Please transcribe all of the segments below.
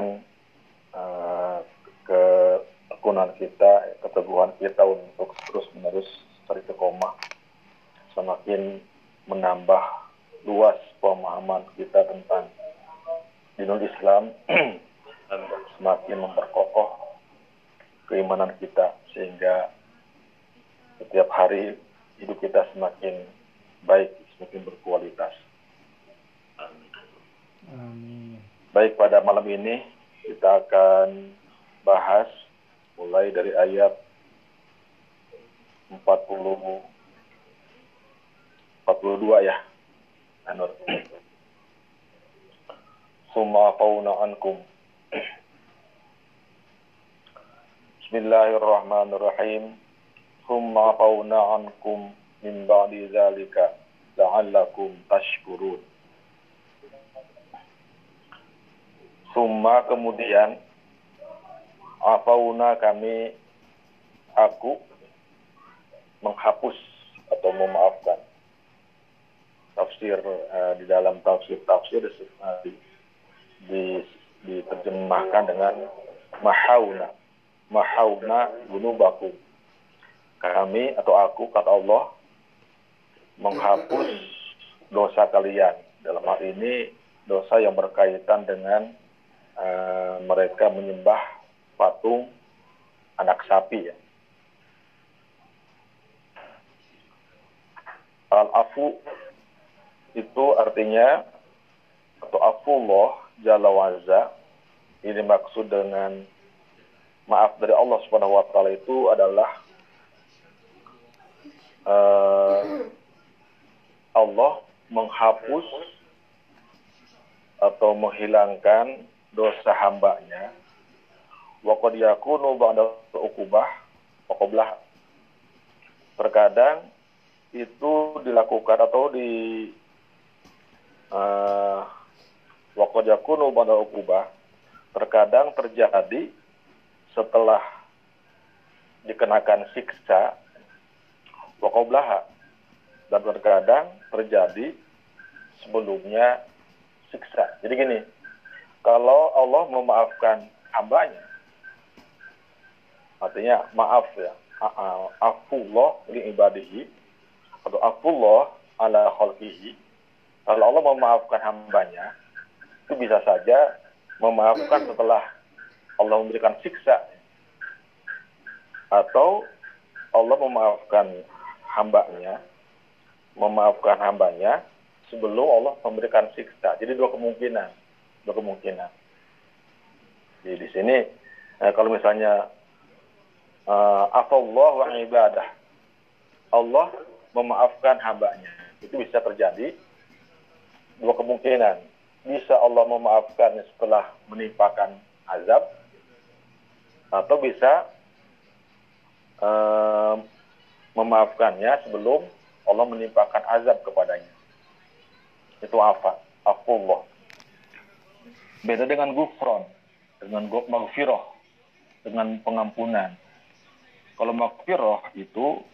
menunjukkan uh, ketekunan kita, keteguhan kita untuk terus-menerus istiqomah semakin menambah luas pemahaman kita tentang dinul Islam dan semakin memperkokoh keimanan kita sehingga setiap hari hidup kita semakin baik, semakin berkualitas. Amin. Baik pada malam ini kita akan bahas mulai dari ayat 40 42 ya. Anur. Summa fauna ankum. Bismillahirrahmanirrahim. Summa fauna ankum min ba'di zalika la'allakum tashkurun. Summa kemudian afauna kami aku menghapus atau memaafkan. Tafsir uh, di dalam tafsir-tafsir uh, di, di, diterjemahkan dengan mahauna. Mahauna baku kami atau aku kata Allah menghapus dosa kalian. Dalam hal ini dosa yang berkaitan dengan uh, mereka menyembah patung anak sapi ya. Al-afu itu artinya atau afullah jalla wa'za ini maksud dengan maaf dari Allah Subhanahu wa taala itu adalah uh, Allah menghapus atau menghilangkan dosa hambanya. Wa qad yakunu ba'da uqubah wa terkadang itu dilakukan atau di uh, waktu pada ukubah terkadang terjadi setelah dikenakan siksa wakoblaha dan terkadang terjadi sebelumnya siksa. Jadi gini, kalau Allah memaafkan hambanya, artinya maaf ya, afullah li ibadihi atau afullah ala khalqihi kalau Allah memaafkan hambanya, itu bisa saja memaafkan setelah Allah memberikan siksa. Atau Allah memaafkan hambanya, memaafkan hambanya sebelum Allah memberikan siksa. Jadi dua kemungkinan, dua kemungkinan. Jadi di sini eh, kalau misalnya uh, afallah wa ibadah, Allah memaafkan hambanya, itu bisa terjadi dua kemungkinan. Bisa Allah memaafkan setelah menimpakan azab, atau bisa uh, memaafkannya sebelum Allah menimpakan azab kepadanya. Itu apa? Afullah. Beda dengan gufron, dengan magfirah, dengan pengampunan. Kalau magfirah itu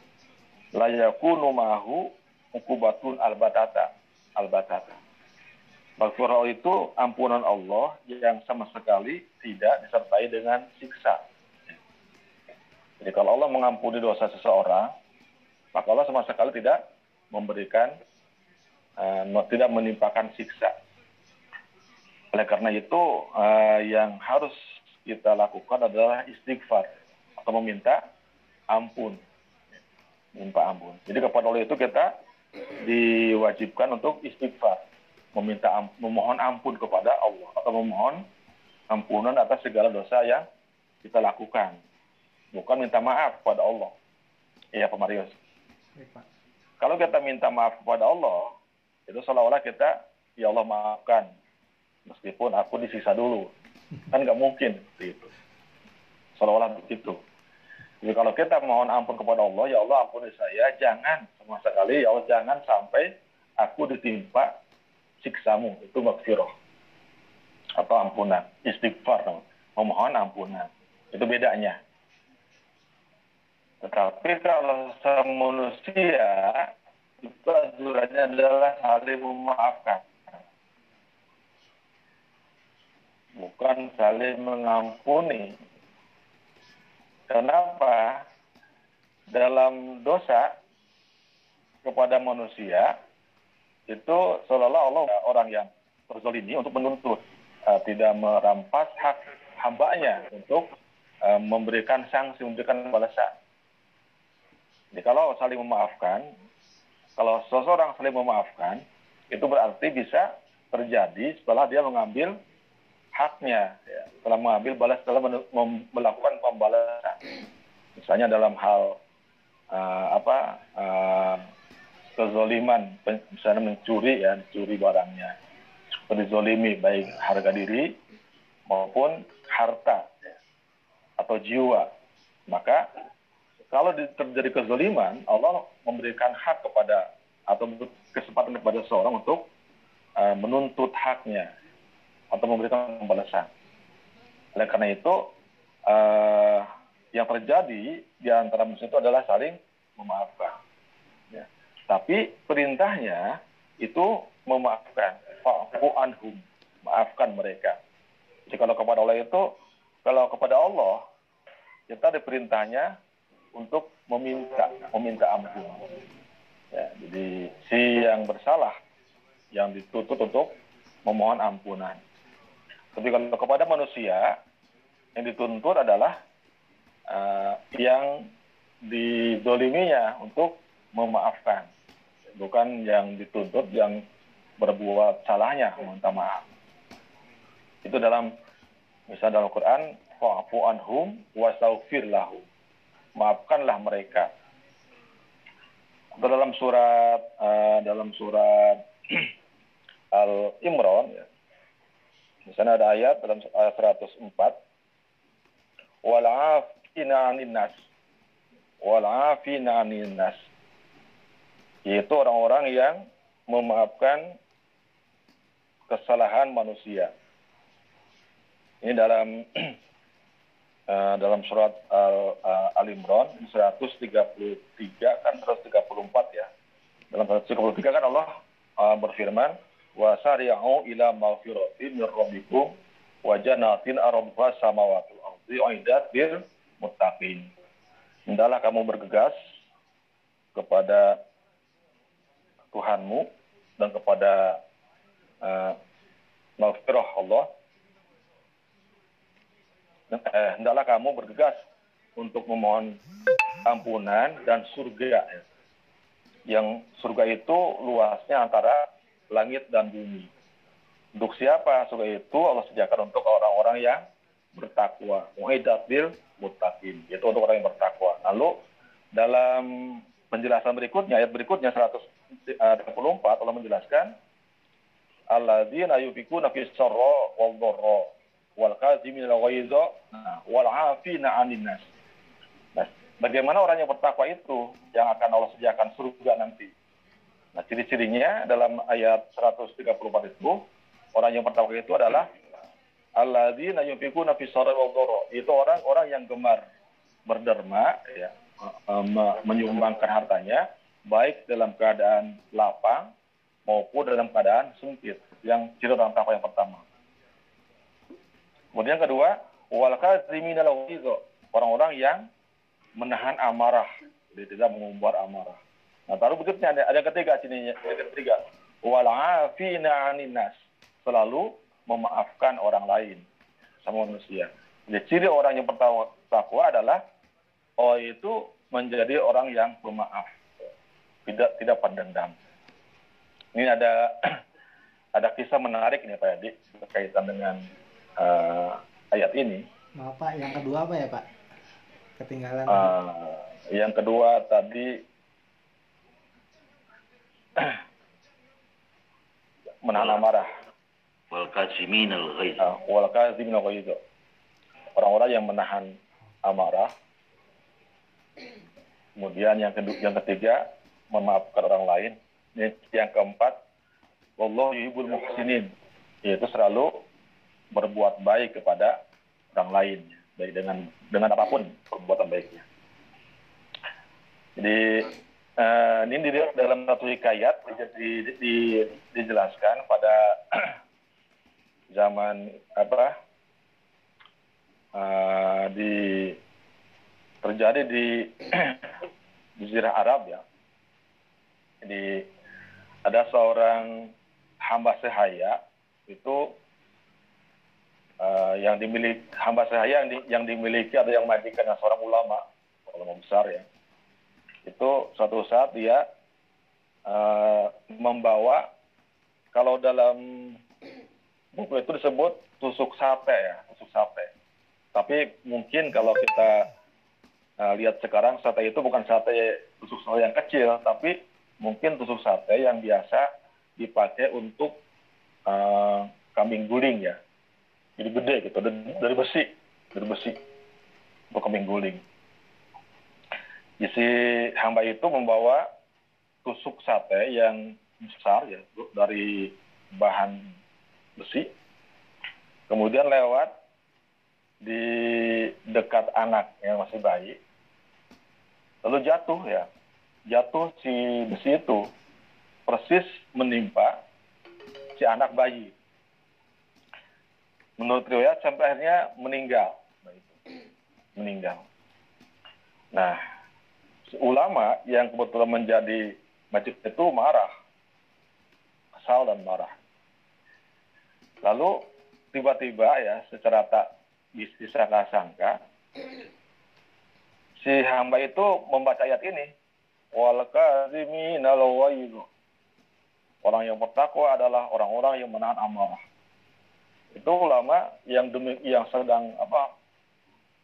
layakunu mahu ukubatun al-batata. Al-batata. Maghfirah itu ampunan Allah yang sama sekali tidak disertai dengan siksa. Jadi kalau Allah mengampuni dosa seseorang, maka Allah sama sekali tidak memberikan, uh, tidak menimpakan siksa. Oleh karena itu, uh, yang harus kita lakukan adalah istighfar atau meminta ampun, minta ampun. Jadi kepada Allah itu kita diwajibkan untuk istighfar meminta memohon ampun kepada Allah atau memohon ampunan atas segala dosa yang kita lakukan. Bukan minta maaf kepada Allah. Iya Pak Marius. Kalau kita minta maaf kepada Allah, itu seolah-olah kita, ya Allah maafkan. Meskipun aku disiksa dulu. Kan nggak mungkin. Gitu. Seolah-olah begitu. Jadi kalau kita mohon ampun kepada Allah, ya Allah ampuni saya, jangan sama sekali, ya Allah jangan sampai aku ditimpa siksamu itu makfirah atau ampunan istighfar memohon ampunan itu bedanya tetapi kalau manusia itu aturannya adalah saling memaafkan bukan saling mengampuni. Kenapa? Dalam dosa kepada manusia itu seolah-olah Allah orang yang terzolimi untuk menuntut, uh, tidak merampas hak hambanya untuk uh, memberikan sanksi, memberikan balasan. Jadi kalau saling memaafkan, kalau seseorang saling memaafkan, itu berarti bisa terjadi setelah dia mengambil haknya, ya, setelah mengambil balas, setelah melakukan pembalasan. Misalnya dalam hal uh, apa uh, kezoliman, misalnya mencuri ya, mencuri barangnya, seperti zolimi baik harga diri maupun harta ya, atau jiwa. Maka kalau terjadi kezoliman, Allah memberikan hak kepada atau kesempatan kepada seorang untuk uh, menuntut haknya atau memberikan pembalasan. Oleh karena itu, uh, yang terjadi di antara manusia itu adalah saling memaafkan. Ya. Tapi perintahnya itu memaafkan. Anhum. Maafkan mereka. Jadi kalau kepada Allah itu, kalau kepada Allah, kita diperintahnya untuk meminta, meminta ampun. Ya, jadi si yang bersalah, yang dituntut untuk memohon ampunan. Tapi kepada manusia, yang dituntut adalah uh, yang didoliminya untuk memaafkan. Bukan yang dituntut yang berbuat salahnya, meminta maaf. Itu dalam, misalnya dalam Quran, fa'fu anhum wastaghfir lahum. Maafkanlah mereka dalam surat uh, dalam surat Al Imran ya. Di sana ada ayat dalam ayat 104 wal afina 'anil nas wal afina 'anil nas yaitu orang-orang yang memaafkan kesalahan manusia. Ini dalam uh, dalam surat Al, uh, Al Imran 133 kan 134 ya. Dalam 133 kan Allah uh, berfirman wa ila maghfiratin min rabbikum wa jannatin arduha samawati wal ardi uiddat bil muttaqin. Hendaklah kamu bergegas kepada Tuhanmu dan kepada uh, maghfirah Allah eh, hendaklah kamu bergegas untuk memohon ampunan dan surga. Ya. Yang surga itu luasnya antara langit dan bumi. Untuk siapa surga itu Allah sediakan untuk orang-orang yang bertakwa. Mu'idat mutakin. Itu untuk orang yang bertakwa. Lalu dalam penjelasan berikutnya, ayat berikutnya 124 Allah menjelaskan alladzina yufikuna fis sarra wal dharra wal kazimin al wal afina. Nah, bagaimana orang yang bertakwa itu yang akan Allah sediakan surga nanti? Nah, ciri-cirinya dalam ayat 134 itu orang yang bertakwa itu adalah alladzina yunfikuna fis sarai wal Itu orang-orang yang gemar berderma ya, menyumbangkan hartanya baik dalam keadaan lapang maupun dalam keadaan sempit. Yang ciri orang takwa yang pertama. Kemudian kedua, wal kaziminal orang-orang yang menahan amarah, jadi tidak mengumbar amarah. Nah, baru berikutnya ada, ada yang ketiga sini, yang ketiga, wal afina nas, selalu memaafkan orang lain sama manusia. Jadi ciri orang yang pertama takwa adalah oh itu menjadi orang yang pemaaf, tidak tidak pendendam. Ini ada ada kisah menarik ini Pak Adi berkaitan dengan uh, ayat ini. Maaf Pak, yang kedua apa ya Pak? Ketinggalan. Uh, yang kedua tadi menahan amarah. Wal kazimin al ghaiz. Wal kazimin al ghaiz. Orang-orang yang menahan amarah. Kemudian yang kedua, yang ketiga memaafkan orang lain. Yang keempat, Allah yuhibbul muhsinin, yaitu selalu berbuat baik kepada orang lain, baik dengan dengan apa pun perbuatan baiknya. Jadi uh, ini di dalam satu hikayat di, di, di, dijelaskan pada zaman apa uh, di terjadi di Jazirah Arab ya. Jadi ada seorang hamba sahaya itu uh, yang dimiliki hamba sahaya yang, di, yang dimiliki ada yang majikan seorang ulama ulama besar ya itu suatu saat dia uh, membawa kalau dalam buku itu disebut tusuk sate ya tusuk sate tapi mungkin kalau kita uh, lihat sekarang sate itu bukan sate tusuk sate yang kecil tapi mungkin tusuk sate yang biasa dipakai untuk uh, kambing guling ya. Jadi gede gitu dari, besi dari besi untuk kambing guling isi hamba itu membawa tusuk sate yang besar ya dari bahan besi. Kemudian lewat di dekat anak yang masih bayi. Lalu jatuh ya. Jatuh si besi itu persis menimpa si anak bayi. Menurut riwayat sampai akhirnya meninggal. Meninggal. Nah ulama yang kebetulan menjadi majlis itu marah, kesal dan marah. Lalu tiba-tiba ya secara tak disangka-sangka si hamba itu membaca ayat ini wal Orang yang bertakwa adalah orang-orang yang menahan amarah. Itu ulama yang demi yang sedang apa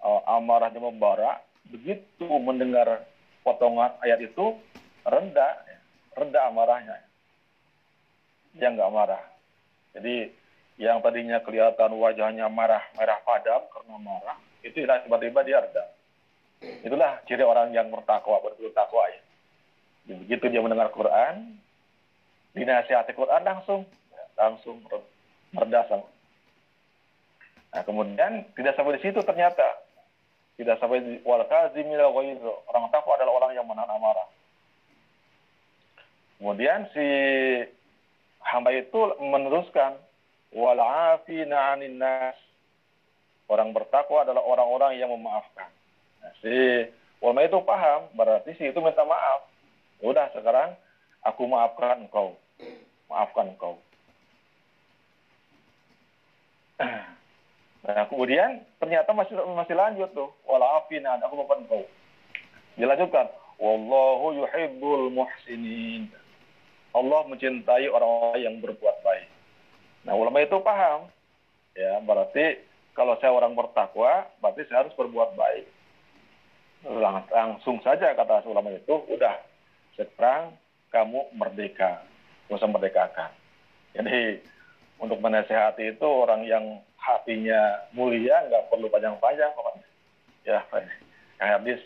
uh, amarahnya membara begitu mendengar potongan ayat itu rendah, rendah amarahnya. Dia nggak marah. Jadi yang tadinya kelihatan wajahnya marah, merah padam karena marah, itu tiba-tiba dia reda. Itulah ciri orang yang bertakwa, betul takwa ya. Begitu dia mendengar Quran, dinasihati Quran langsung, langsung mereda Nah kemudian tidak sampai di situ ternyata tidak sampai wal kazimil Orang takwa adalah orang yang menahan amarah. Kemudian si hamba itu meneruskan wal afina 'anin nas. Orang bertakwa adalah orang-orang yang memaafkan. Nah, si ulama itu paham, berarti si itu minta maaf. Udah sekarang aku maafkan engkau. Maafkan engkau. Nah, kemudian ternyata masih masih lanjut tuh. Walafina, aku lupa engkau. Dilanjutkan. Wallahu yuhibbul muhsinin. Allah mencintai orang-orang yang berbuat baik. Nah, ulama itu paham. Ya, berarti kalau saya orang bertakwa, berarti saya harus berbuat baik. Lang langsung saja kata ulama itu, udah sekarang kamu merdeka, usah merdekakan. Jadi untuk menasehati itu orang yang hatinya mulia nggak perlu panjang-panjang pokoknya ya yang habis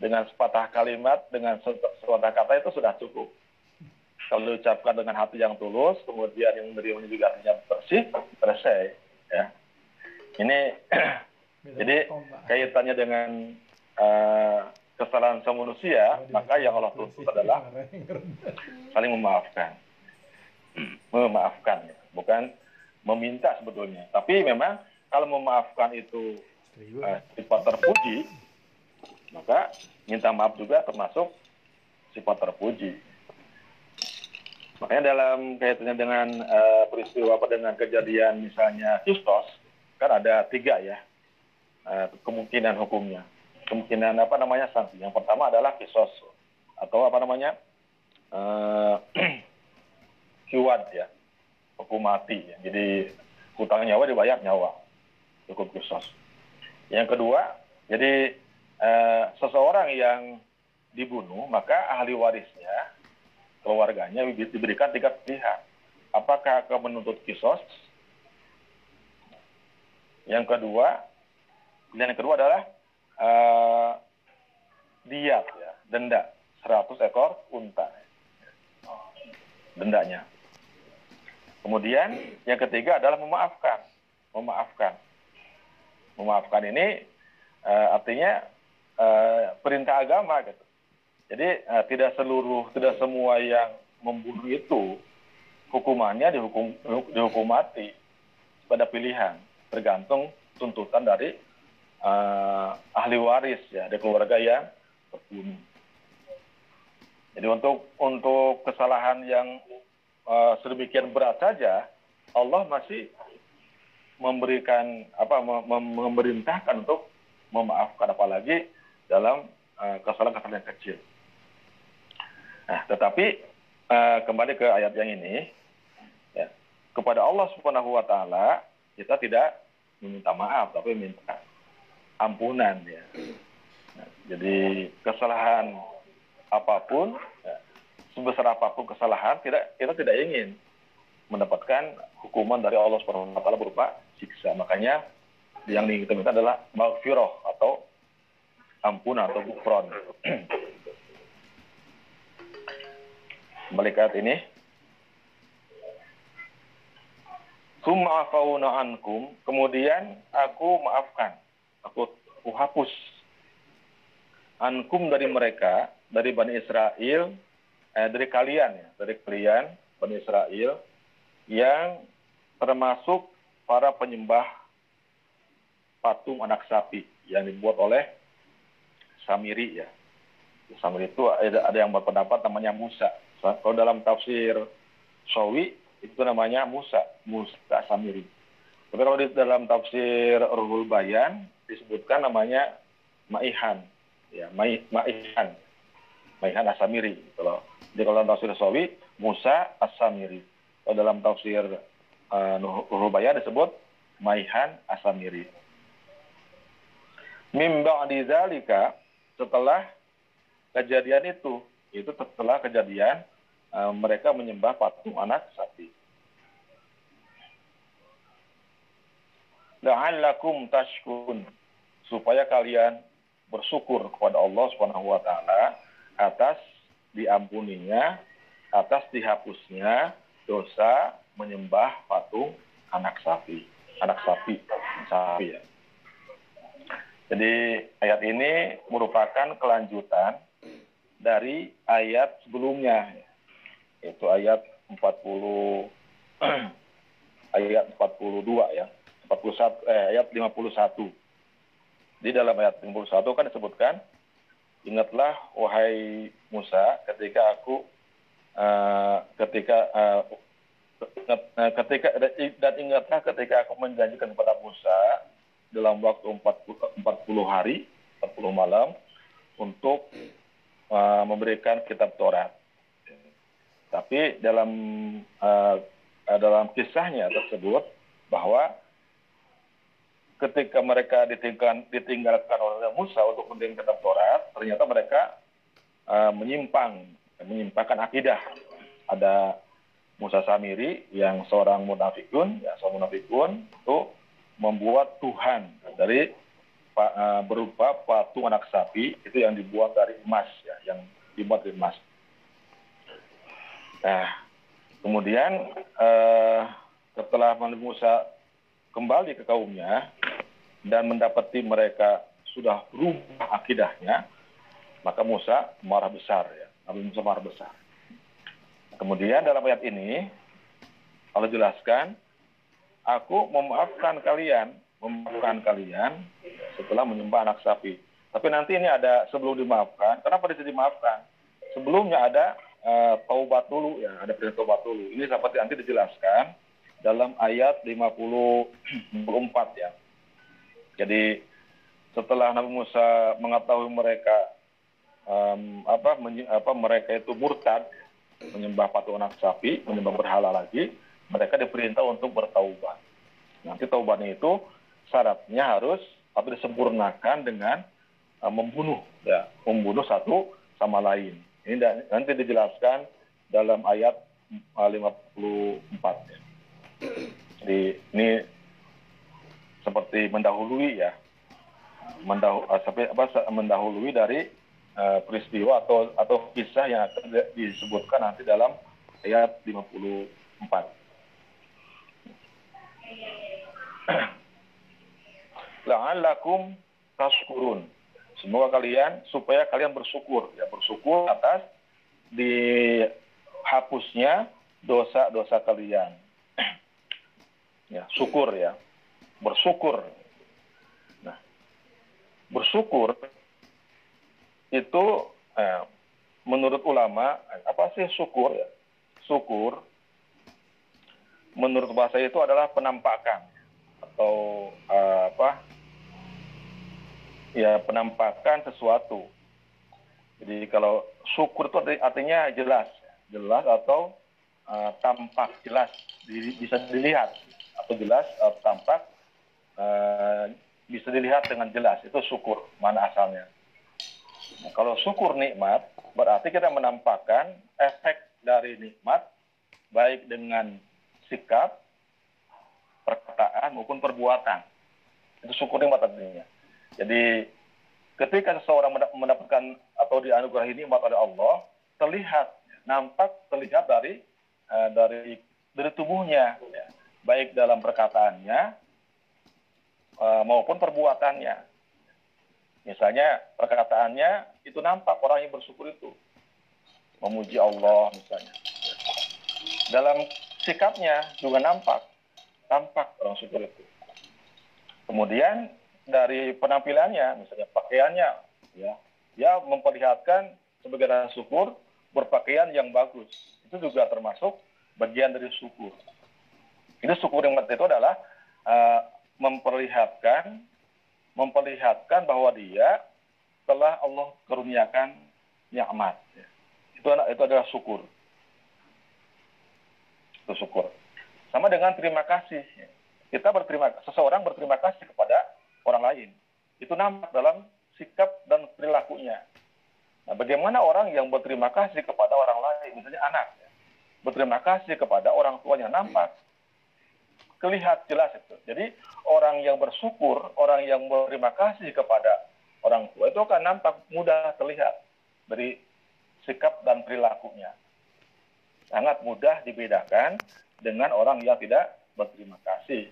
dengan sepatah kalimat dengan sepatah kata itu sudah cukup. Kalau diucapkan dengan hati yang tulus kemudian yang menerimanya juga hatinya bersih selesai ya. Ini jadi kaitannya dengan uh, kesalahan sama manusia maka yang Allah tuntut adalah saling memaafkan. Memaafkan ya. Bukan meminta sebetulnya. Tapi memang kalau memaafkan itu uh, sifat terpuji, maka minta maaf juga termasuk sifat terpuji. Makanya dalam kaitannya dengan uh, peristiwa apa dengan kejadian misalnya Kistos, kan ada tiga ya uh, kemungkinan hukumnya. Kemungkinan apa namanya sanksi. Yang pertama adalah kisos atau apa namanya uh, kiwad ya hukum mati. Jadi hutang nyawa dibayar nyawa. Cukup khusus. Yang kedua, jadi eh, seseorang yang dibunuh, maka ahli warisnya, keluarganya diberikan tiga pilihan. Apakah akan menuntut kisos? Yang kedua, dan yang kedua adalah eh, diat, ya, denda 100 ekor unta. Dendanya. Kemudian yang ketiga adalah memaafkan. Memaafkan. Memaafkan ini uh, artinya uh, perintah agama gitu. Jadi uh, tidak seluruh, tidak semua yang membunuh itu hukumannya dihukum dihukum mati pada pilihan, tergantung tuntutan dari uh, ahli waris ya dari keluarga yang terbunuh. Jadi untuk untuk kesalahan yang uh, sedemikian berat saja Allah masih memberikan apa mem memerintahkan untuk memaafkan apalagi dalam kesalahan-kesalahan yang kecil. Nah, tetapi uh, kembali ke ayat yang ini, ya, kepada Allah Subhanahu Wa Taala kita tidak meminta maaf, tapi minta ampunan ya. Nah, jadi kesalahan apa pun, ya, sebesar apa pun kesalahan, tidak kita tidak ingin mendapatkan hukuman dari Allah Subhanahu Wa Taala berupa siksa. Makanya yang kita minta adalah maghfirah atau ampunan atau gufron. Balik ini. Summa ankum, kemudian aku maafkan, aku, aku hapus ankum dari mereka, dari Bani Israel, eh, dari kalian ya, dari kalian Bani Israel yang termasuk para penyembah patung anak sapi yang dibuat oleh Samiri ya. Samiri itu ada, yang berpendapat namanya Musa. Kalau dalam tafsir Sawi itu namanya Musa, Musa Samiri. Tapi kalau di dalam tafsir Ruhul Bayan disebutkan namanya Maihan, ya Maihan, Maihan Asamiri. Kalau di dalam tafsir Sawi Musa Asamiri. Kalau dalam tafsir uh, Ruhul Bayan disebut Maihan Asamiri. Mimba dzalika setelah kejadian itu itu setelah kejadian uh, mereka menyembah patung anak sapi. La'allakum tashkurun supaya kalian bersyukur kepada Allah Subhanahu wa taala atas diampuninya, atas dihapusnya dosa menyembah patung anak sapi, anak sapi, sapi ya. Jadi ayat ini merupakan kelanjutan dari ayat sebelumnya. Itu ayat 40 ayat 42 ya. 41 eh, ayat 51 di dalam ayat 51 kan disebutkan ingatlah wahai Musa ketika aku uh, ketika uh, ketika dan ingatlah ketika aku menjanjikan kepada Musa dalam waktu 40, 40 hari 40 malam untuk uh, memberikan kitab Taurat. Tapi dalam uh, dalam kisahnya tersebut bahwa ketika mereka ditinggalkan, ditinggalkan oleh Musa untuk kitab Taurat, ternyata mereka uh, menyimpang, menyimpangkan akidah. Ada Musa Samiri yang seorang munafikun, ya seorang munafikun itu membuat Tuhan dari uh, berupa patung anak sapi itu yang dibuat dari emas ya, yang dibuat dari emas. Nah, kemudian uh, setelah Musa kembali ke kaumnya dan mendapati mereka sudah berubah akidahnya, maka Musa marah besar ya. Nabi Musa marah besar. Kemudian dalam ayat ini Allah jelaskan, aku memaafkan kalian memaafkan kalian setelah menyembah anak sapi. Tapi nanti ini ada sebelum dimaafkan. Kenapa bisa dimaafkan? Sebelumnya ada uh, taubat dulu ya, ada perintah taubat dulu. Ini seperti nanti dijelaskan dalam ayat 54 ya. Jadi setelah Nabi Musa mengetahui mereka um, apa, menye, apa mereka itu murtad menyembah patung anak sapi, menyembah berhala lagi, mereka diperintah untuk bertaubat. Nanti taubatnya itu syaratnya harus tapi disempurnakan dengan uh, membunuh ya membunuh satu sama lain ini nanti dijelaskan dalam ayat 54 ya. jadi ini seperti mendahului ya mendahu, apa, mendahului dari uh, peristiwa atau atau kisah yang akan disebutkan nanti dalam ayat 54 la'allakum tashkurun. Semoga kalian supaya kalian bersyukur ya, bersyukur atas dihapusnya dosa-dosa kalian. ya, syukur ya. Bersyukur bersyukur itu eh, menurut ulama apa sih syukur ya? Syukur menurut bahasa itu adalah penampakan atau eh, apa? Ya penampakan sesuatu. Jadi kalau syukur itu artinya jelas, jelas atau uh, tampak jelas, bisa dilihat atau jelas uh, tampak uh, bisa dilihat dengan jelas itu syukur mana asalnya. Nah, kalau syukur nikmat berarti kita menampakkan efek dari nikmat baik dengan sikap, perkataan maupun perbuatan. Itu syukur nikmat artinya. Jadi ketika seseorang mendapatkan atau dianugerahi nikmat oleh Allah, terlihat, nampak terlihat dari uh, dari dari tubuhnya, ya. baik dalam perkataannya uh, maupun perbuatannya. Misalnya perkataannya itu nampak orang yang bersyukur itu memuji Allah misalnya. Dalam sikapnya juga nampak, tampak orang syukur itu. Kemudian dari penampilannya, misalnya pakaiannya, ya, dia memperlihatkan sebagai rasa syukur berpakaian yang bagus. Itu juga termasuk bagian dari syukur. Ini syukur yang itu adalah uh, memperlihatkan memperlihatkan bahwa dia telah Allah karuniakan nikmat. Itu itu adalah syukur. Itu syukur. Sama dengan terima kasih. Kita berterima seseorang berterima kasih kepada orang lain. Itu nampak dalam sikap dan perilakunya. Nah, bagaimana orang yang berterima kasih kepada orang lain, misalnya anak, berterima kasih kepada orang tuanya, nampak, kelihat jelas itu. Jadi orang yang bersyukur, orang yang berterima kasih kepada orang tua itu akan nampak mudah terlihat dari sikap dan perilakunya. Sangat mudah dibedakan dengan orang yang tidak berterima kasih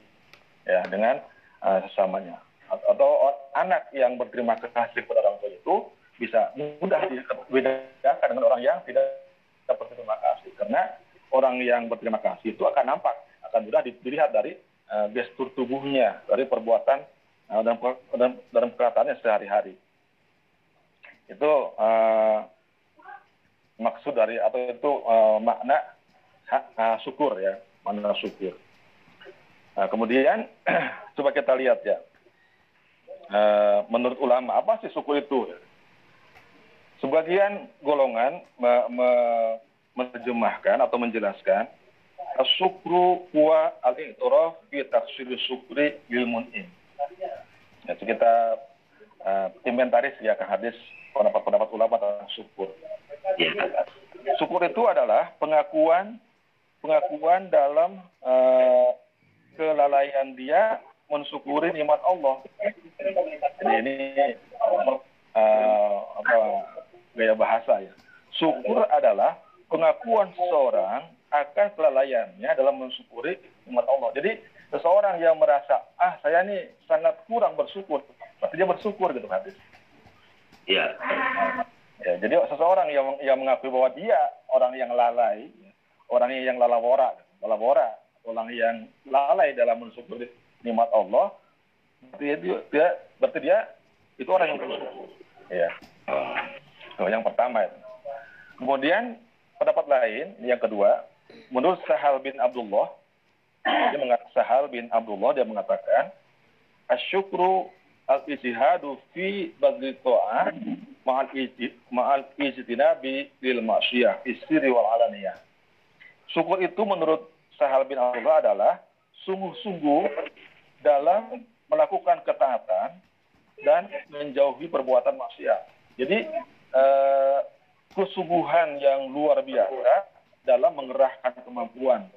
ya dengan uh, sesamanya atau anak yang berterima kasih kepada orang tua itu bisa mudah dibedakan dengan orang yang tidak berterima kasih karena orang yang berterima kasih itu akan nampak akan mudah dilihat dari uh, gestur tubuhnya dari perbuatan uh, dan, dan dalam perkataannya sehari-hari. Itu uh, maksud dari atau itu uh, makna uh, syukur ya makna syukur. Nah, kemudian coba kita lihat ya. Eh, menurut ulama apa sih suku itu? Sebagian golongan me, me, menerjemahkan atau menjelaskan sukru kuwa al-i'tiraf fi tafsir sukri bil mun'im. Ya, kita uh, inventaris ya ke hadis pendapat-pendapat ulama tentang syukur. Ya. Syukur itu adalah pengakuan pengakuan dalam uh, kelalaian dia mensyukuri nikmat Allah. Jadi ini uh, apa gaya bahasa ya. Syukur adalah pengakuan seseorang akan kelalaiannya dalam mensyukuri nikmat Allah. Jadi seseorang yang merasa ah saya ini sangat kurang bersyukur, berarti dia bersyukur gitu hadis. Iya. Ya, jadi seseorang yang yang mengakui bahwa dia orang yang lalai, orang yang lalawora, lalawora, orang yang lalai dalam mensyukuri nikmat Allah, berarti dia, dia berarti dia itu orang yang bersyukur. Ya. Oh, yang pertama itu. Kemudian pendapat lain yang kedua, menurut Sahal bin Abdullah, dia mengatakan Sahal bin Abdullah dia mengatakan asyukru al-ijtihadu fi badli ta'ah ma'al ma'al ijtinabi lil ma'siyah isri wal alaniyah. Syukur itu menurut Sahal bin Abdullah adalah sungguh-sungguh dalam melakukan ketaatan dan menjauhi perbuatan maksiat. Jadi eh, kesungguhan yang luar biasa dalam mengerahkan kemampuan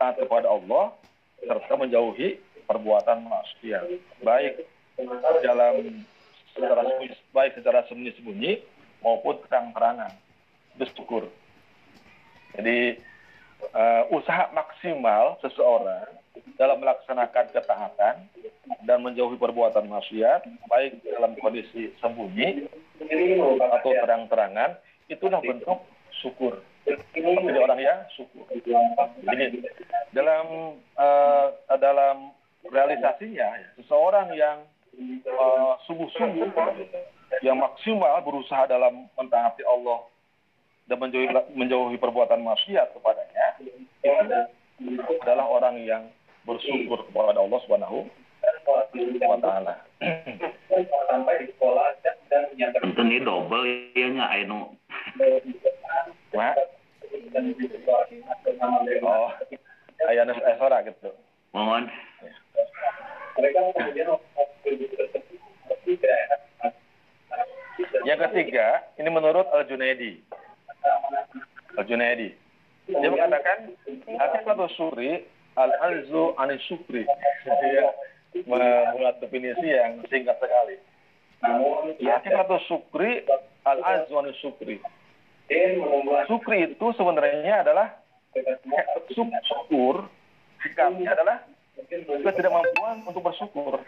taat kepada Allah serta menjauhi perbuatan maksiat, baik dalam secara baik secara sembunyi-sembunyi maupun terang-terangan. Bersyukur. Jadi uh, usaha maksimal seseorang dalam melaksanakan ketaatan dan menjauhi perbuatan maksiat, baik dalam kondisi sembunyi atau terang-terangan, itulah bentuk syukur. Jadi orang yang syukur. Jadi dalam uh, dalam realisasinya, seseorang yang eh, sungguh-sungguh yang maksimal berusaha dalam mentaati Allah dan menjauhi, menjauhi perbuatan maksiat kepadanya itu adalah orang yang bersyukur kepada Allah Subhanahu wa taala. Tentu ini double ya nya anu. Mak. Oh, ayana esora gitu. Mohon. Yang ketiga, ini menurut Al-Junaidi. Al-Junaidi. Dia mengatakan, Hakikatu suri al-alzu anis sukri. Dia membuat definisi yang singkat sekali. Hakikatu sukri al-alzu anis sukri. Itu sebenarnya adalah syukur, sikapnya adalah ketidakmampuan untuk bersyukur.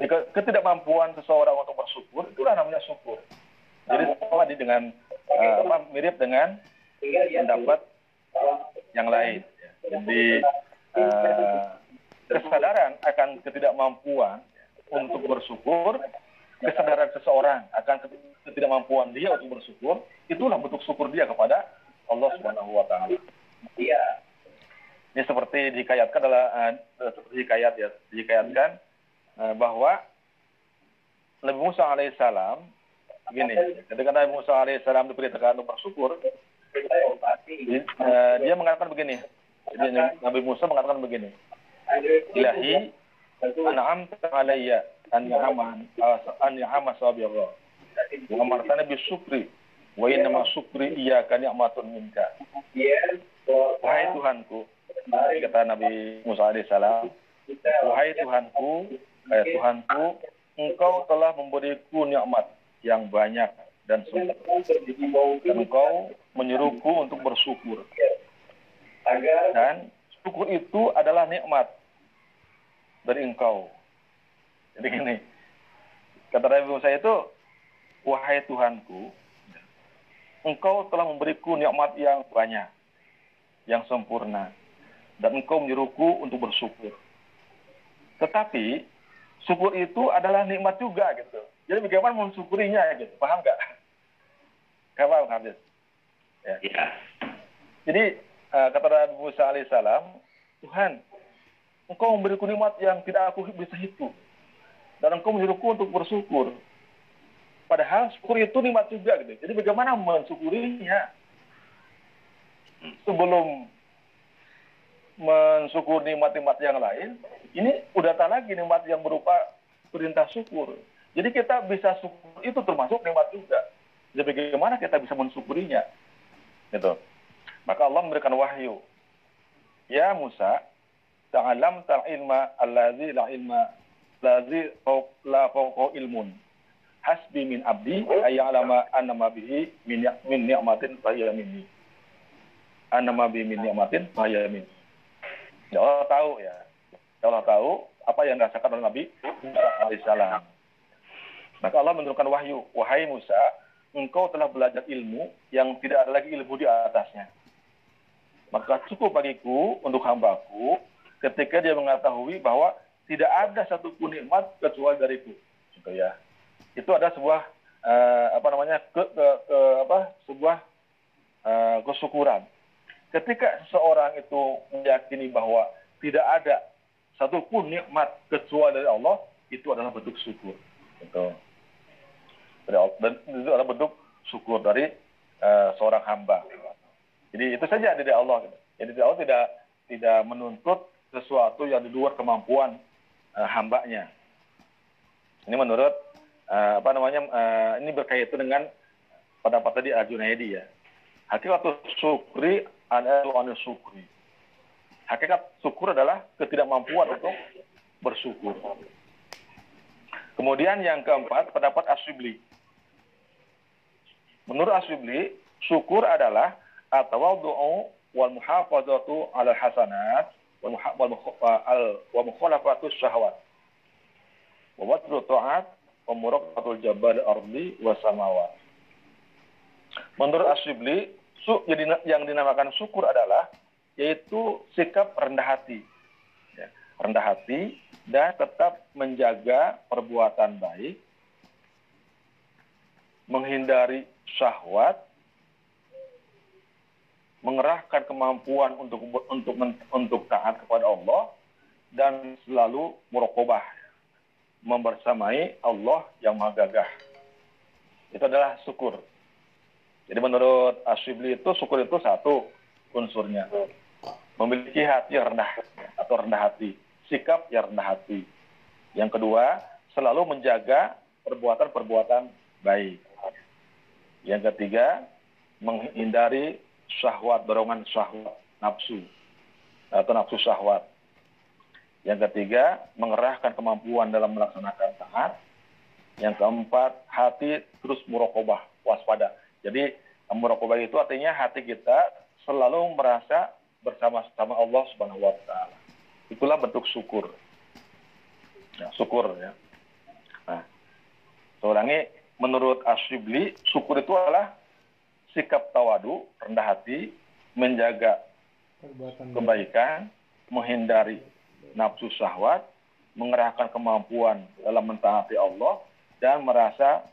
Jika ketidakmampuan seseorang untuk bersyukur, itulah namanya syukur. Jadi sama dengan uh, apa, mirip dengan pendapat yang lain. Jadi uh, kesadaran akan ketidakmampuan untuk bersyukur, kesadaran seseorang akan ketidakmampuan dia untuk bersyukur, itulah bentuk syukur dia kepada Allah Subhanahu wa taala. Iya. Ini seperti dikayatkan adalah uh, seperti dikayat ya, dikayatkan uh, bahwa Nabi Musa alaihissalam begini, ketika Nabi Musa alaihissalam diperintahkan untuk bersyukur, uh, dia mengatakan begini, jadi, Nabi Musa mengatakan begini, Ilahi, an'amta alayya an ya'aman an ya'ama sabirra wa amartana bisyukri wa inna syukri iyyaka ni'matun minka. Wahai Tuhanku, kata Nabi Musa alaihissalam, wahai Tuhanku, eh, Tuhanku, Engkau telah memberiku nikmat yang banyak dan sempurna. Dan Engkau menyuruhku untuk bersyukur. Dan syukur itu adalah nikmat dari Engkau. Jadi gini, kata Nabi Musa itu, wahai Tuhanku, Engkau telah memberiku nikmat yang banyak, yang sempurna dan engkau menyuruhku untuk bersyukur. Tetapi syukur itu adalah nikmat juga gitu. Jadi bagaimana mensyukurinya gitu, paham nggak? Gak paham Habis? Ya. Ya. Jadi uh, kata Nabi Musa alaihissalam, Tuhan, engkau memberiku nikmat yang tidak aku bisa hitung. Dan engkau menyuruhku untuk bersyukur. Padahal syukur itu nikmat juga gitu. Jadi bagaimana mensyukurinya? Sebelum mensyukur nikmat-nikmat yang lain, ini udah tak lagi nikmat yang berupa perintah syukur. Jadi kita bisa syukur itu termasuk nikmat juga. Jadi bagaimana kita bisa mensyukurinya? Gitu. Maka Allah memberikan wahyu. Ya Musa, ta'alam ta'ilma alladzi la ilma lazi la fawqa ilmun. Hasbi min abdi ayya'lama annama bihi min min ni'matin fahiya minni. Annama bihi min ni'matin fahiya minni. Ya Allah tahu ya. Ya Allah tahu apa yang dirasakan oleh Nabi Musa alaihissalam. Maka Allah menurunkan wahyu, wahai Musa, engkau telah belajar ilmu yang tidak ada lagi ilmu di atasnya. Maka cukup bagiku untuk hambaku ketika dia mengetahui bahwa tidak ada satupun nikmat kecuali dariku. Gitu ya. Itu ada sebuah uh, apa namanya ke, ke, ke apa sebuah uh, kesyukuran ketika seseorang itu meyakini bahwa tidak ada satupun nikmat kecuali dari Allah, itu adalah bentuk syukur. Gitu. Dan itu adalah bentuk syukur dari uh, seorang hamba. Jadi itu saja dari Allah. Gitu. Jadi Allah tidak tidak menuntut sesuatu yang di luar kemampuan uh, hambanya. Ini menurut uh, apa namanya uh, ini berkaitan dengan pendapat tadi Ajunaidi ya. Hakikat syukri adalah syukri. Hakikat syukur adalah ketidakmampuan untuk bersyukur. Kemudian yang keempat, pendapat Asyibli. Menurut Asyibli, syukur adalah atawadu'u wal muhafazatu ala hasanat wa mukhalafatu syahwat. Wa watru ta'at wa muraqatul jabal ardi wa samawat. Menurut Asyibli, yang dinamakan syukur adalah yaitu sikap rendah hati. Ya. rendah hati, dan tetap menjaga perbuatan baik, menghindari syahwat, mengerahkan kemampuan untuk untuk untuk taat kepada Allah dan selalu merokobah membersamai Allah yang Maha Gagah. Itu adalah syukur. Jadi menurut Asyibli itu syukur itu satu unsurnya. Memiliki hati yang rendah atau rendah hati, sikap yang rendah hati. Yang kedua, selalu menjaga perbuatan-perbuatan baik. Yang ketiga, menghindari syahwat, dorongan syahwat, nafsu atau nafsu syahwat. Yang ketiga, mengerahkan kemampuan dalam melaksanakan taat. Yang keempat, hati terus murokobah, waspada. Jadi murokobah itu artinya hati kita selalu merasa bersama-sama Allah Subhanahu wa taala. Itulah bentuk syukur. Ya, syukur ya. Nah, seorangnya menurut Asyibli, syukur itu adalah sikap tawadu, rendah hati, menjaga Perbuatan kebaikan, menghindari nafsu syahwat, mengerahkan kemampuan dalam mentaati Allah dan merasa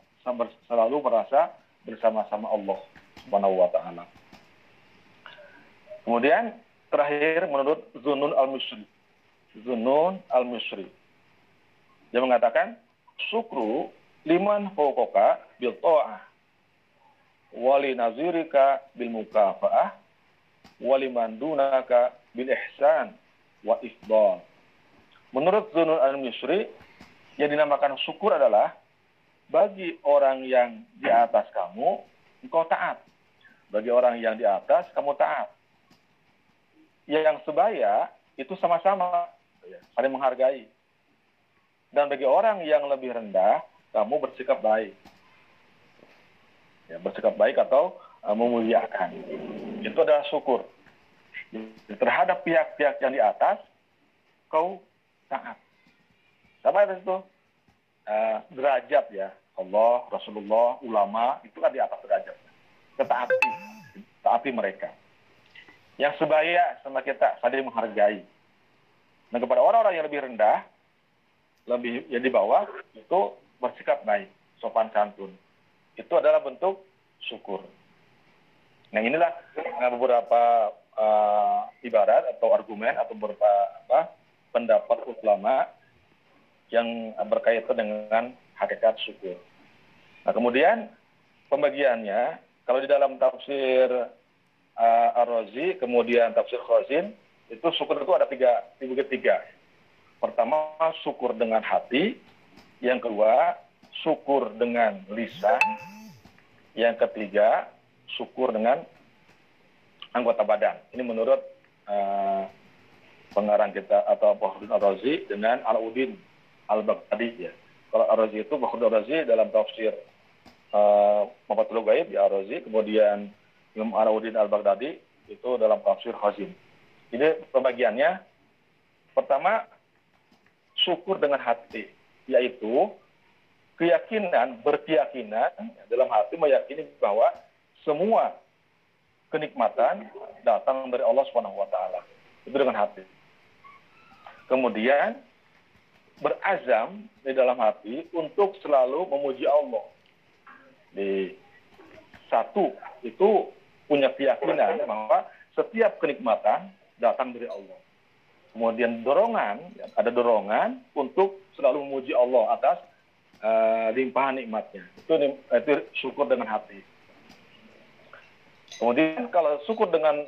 selalu merasa bersama-sama Allah Subhanahu wa taala. Kemudian terakhir menurut Zunun al-Misri. Zunun al-Misri. Dia mengatakan syukru liman fawqaka bil ta'ah wali nazirika bil mukafa'ah waliman dunaka bil ihsan wa ifdal. Menurut Zunun al-Misri, yang dinamakan syukur adalah bagi orang yang di atas kamu, engkau taat. Bagi orang yang di atas, kamu taat. Yang sebaya, itu sama-sama, saling menghargai. Dan bagi orang yang lebih rendah, kamu bersikap baik. Ya, bersikap baik atau uh, memuliakan. Itu adalah syukur terhadap pihak-pihak yang di atas, kau taat. Sama itu uh, derajat ya. Allah, Rasulullah, ulama, itu kan di atas derajat. Tetapi, taati mereka. Yang sebaya sama kita, saling menghargai. Nah kepada orang-orang yang lebih rendah, lebih yang di bawah, itu bersikap baik, sopan santun. Itu adalah bentuk syukur. Nah inilah beberapa uh, ibarat atau argumen atau beberapa apa, pendapat ulama yang berkaitan dengan hakikat syukur. Nah kemudian pembagiannya kalau di dalam tafsir uh, Ar-Razi kemudian tafsir Khazin itu syukur itu ada tiga tiga tiga. Pertama syukur dengan hati, yang kedua syukur dengan lisan, yang ketiga syukur dengan anggota badan. Ini menurut uh, pengarang kita atau Fakhrudin Ar-Razi dengan Al-Udin Al-Baghdadi ya. Kalau Ar-Razi itu Fakhrudin Ar-Razi dalam tafsir uh, Mafatul Gaib ya Ar-Razi, kemudian Imam Al-Udin Al-Baghdadi itu dalam tafsir Khazin. Ini pembagiannya pertama syukur dengan hati yaitu keyakinan berkeyakinan dalam hati meyakini bahwa semua kenikmatan datang dari Allah Subhanahu wa taala. Itu dengan hati. Kemudian berazam di dalam hati untuk selalu memuji Allah. Di satu itu punya keyakinan bahwa setiap kenikmatan datang dari Allah. Kemudian dorongan, ada dorongan untuk selalu memuji Allah atas uh, limpahan nikmatnya. Itu, itu syukur dengan hati. Kemudian kalau syukur dengan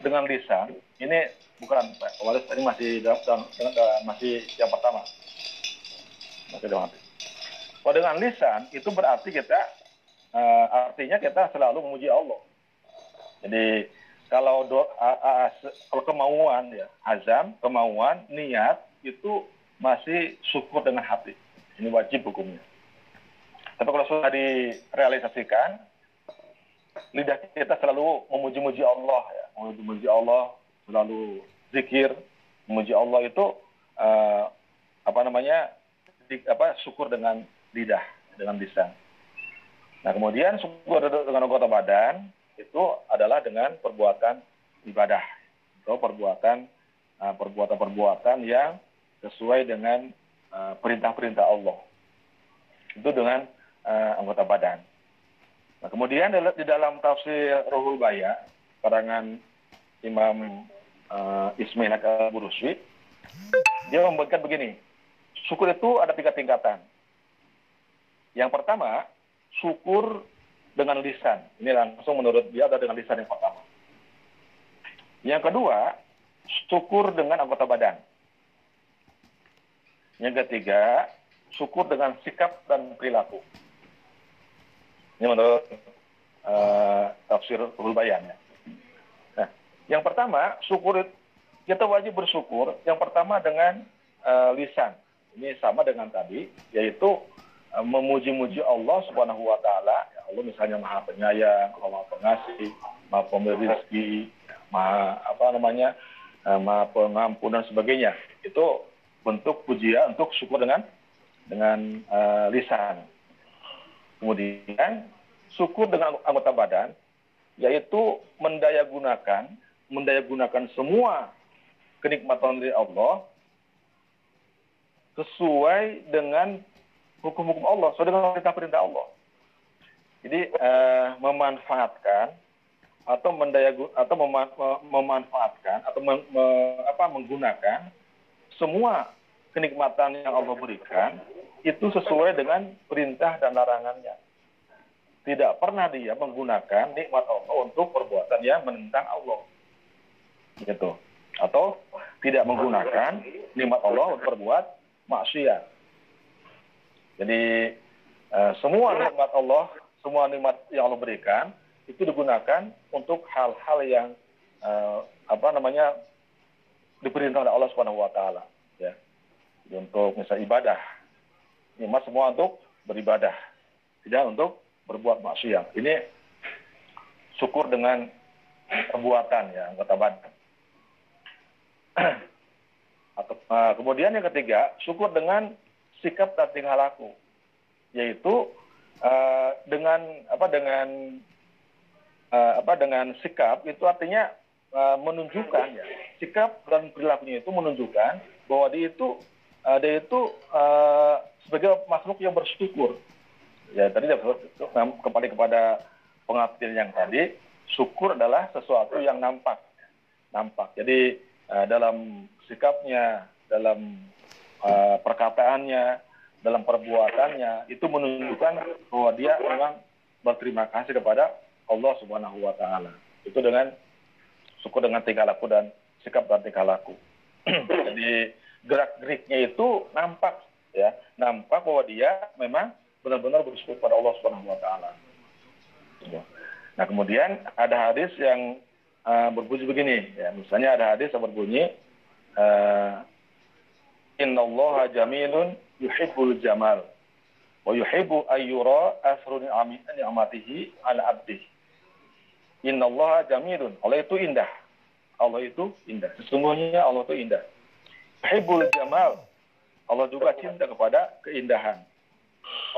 dengan lisan, ini bukan Pak Walis tadi masih dalam, dalam, masih yang pertama. Masih dalam hati. Kalau dengan lisan itu berarti kita uh, artinya kita selalu memuji Allah. Jadi kalau do, a, a, kalau kemauan ya azam, kemauan, niat itu masih syukur dengan hati. Ini wajib hukumnya. Tapi kalau sudah direalisasikan, lidah kita selalu memuji-muji Allah ya. Memuji-muji Allah selalu zikir memuji Allah itu uh, apa namanya di, apa syukur dengan lidah dengan lisan. Nah kemudian syukur dengan anggota badan itu adalah dengan perbuatan ibadah. Atau perbuatan uh, perbuatan-perbuatan yang sesuai dengan perintah-perintah Allah. Itu dengan uh, anggota badan. Nah, kemudian di dalam tafsir Ruhul Baya, karangan Imam uh, Ismail al-Buruswi, dia membuatkan begini, syukur itu ada tiga tingkatan. Yang pertama, syukur dengan lisan. Ini langsung menurut dia ada dengan lisan yang pertama. Yang kedua, syukur dengan anggota badan. Yang ketiga, syukur dengan sikap dan perilaku. Ini menurut uh, tafsir Ruhul Bayan. Ya. Nah, yang pertama, syukur kita wajib bersyukur. Yang pertama dengan uh, lisan. Ini sama dengan tadi, yaitu uh, memuji-muji Allah Subhanahu Wa Taala. Ya, Allah misalnya Maha Penyayang, Maha Pengasih, Maha Pemberi rezeki, Maha apa namanya, Maha Pengampun dan sebagainya. Itu bentuk pujian untuk syukur dengan dengan uh, lisan. Kemudian syukur dengan anggota badan yaitu mendayagunakan mendayagunakan semua kenikmatan dari Allah sesuai dengan hukum-hukum Allah, sesuai dengan perintah-perintah Allah. Jadi uh, memanfaatkan atau mendayagu atau mema memanfaatkan atau mem me apa, menggunakan semua kenikmatan yang Allah berikan itu sesuai dengan perintah dan larangannya. Tidak pernah dia menggunakan nikmat Allah untuk perbuatan yang menentang Allah. Gitu. Atau tidak menggunakan nikmat Allah untuk berbuat maksiat. Jadi eh, semua nikmat Allah, semua nikmat yang Allah berikan itu digunakan untuk hal-hal yang eh, apa namanya diperintah oleh Allah Subhanahu wa taala. Untuk misal ibadah, nikmat semua untuk beribadah, tidak untuk berbuat maksiat. Ini syukur dengan perbuatan ya anggota badan. uh, kemudian yang ketiga, syukur dengan sikap dan tingkah laku, yaitu uh, dengan apa dengan uh, apa dengan sikap itu artinya menunjukkan ya sikap dan perilakunya itu menunjukkan bahwa dia itu dia itu uh, sebagai makhluk yang bersyukur. Ya tadi kembali kepada pengertian yang tadi, syukur adalah sesuatu yang nampak, nampak. Jadi uh, dalam sikapnya, dalam uh, perkataannya, dalam perbuatannya itu menunjukkan bahwa dia memang berterima kasih kepada Allah Subhanahu wa taala. Itu dengan syukur dengan tingkah laku dan sikap dan tingkah laku. Jadi gerak-geriknya itu nampak ya, nampak bahwa dia memang benar-benar bersyukur pada Allah Subhanahu wa taala. Ya. Nah, kemudian ada hadis yang uh, berbunyi begini ya, misalnya ada hadis yang berbunyi uh, Innallaha jamilun yuhibbul jamal wa yuhibbu ayyura asru ni'amatihi ala abdihi. Innallaha jamilun. Allah itu indah. Allah itu indah. Sesungguhnya Allah itu indah. Yuhibbul jamal. Allah juga cinta kepada keindahan.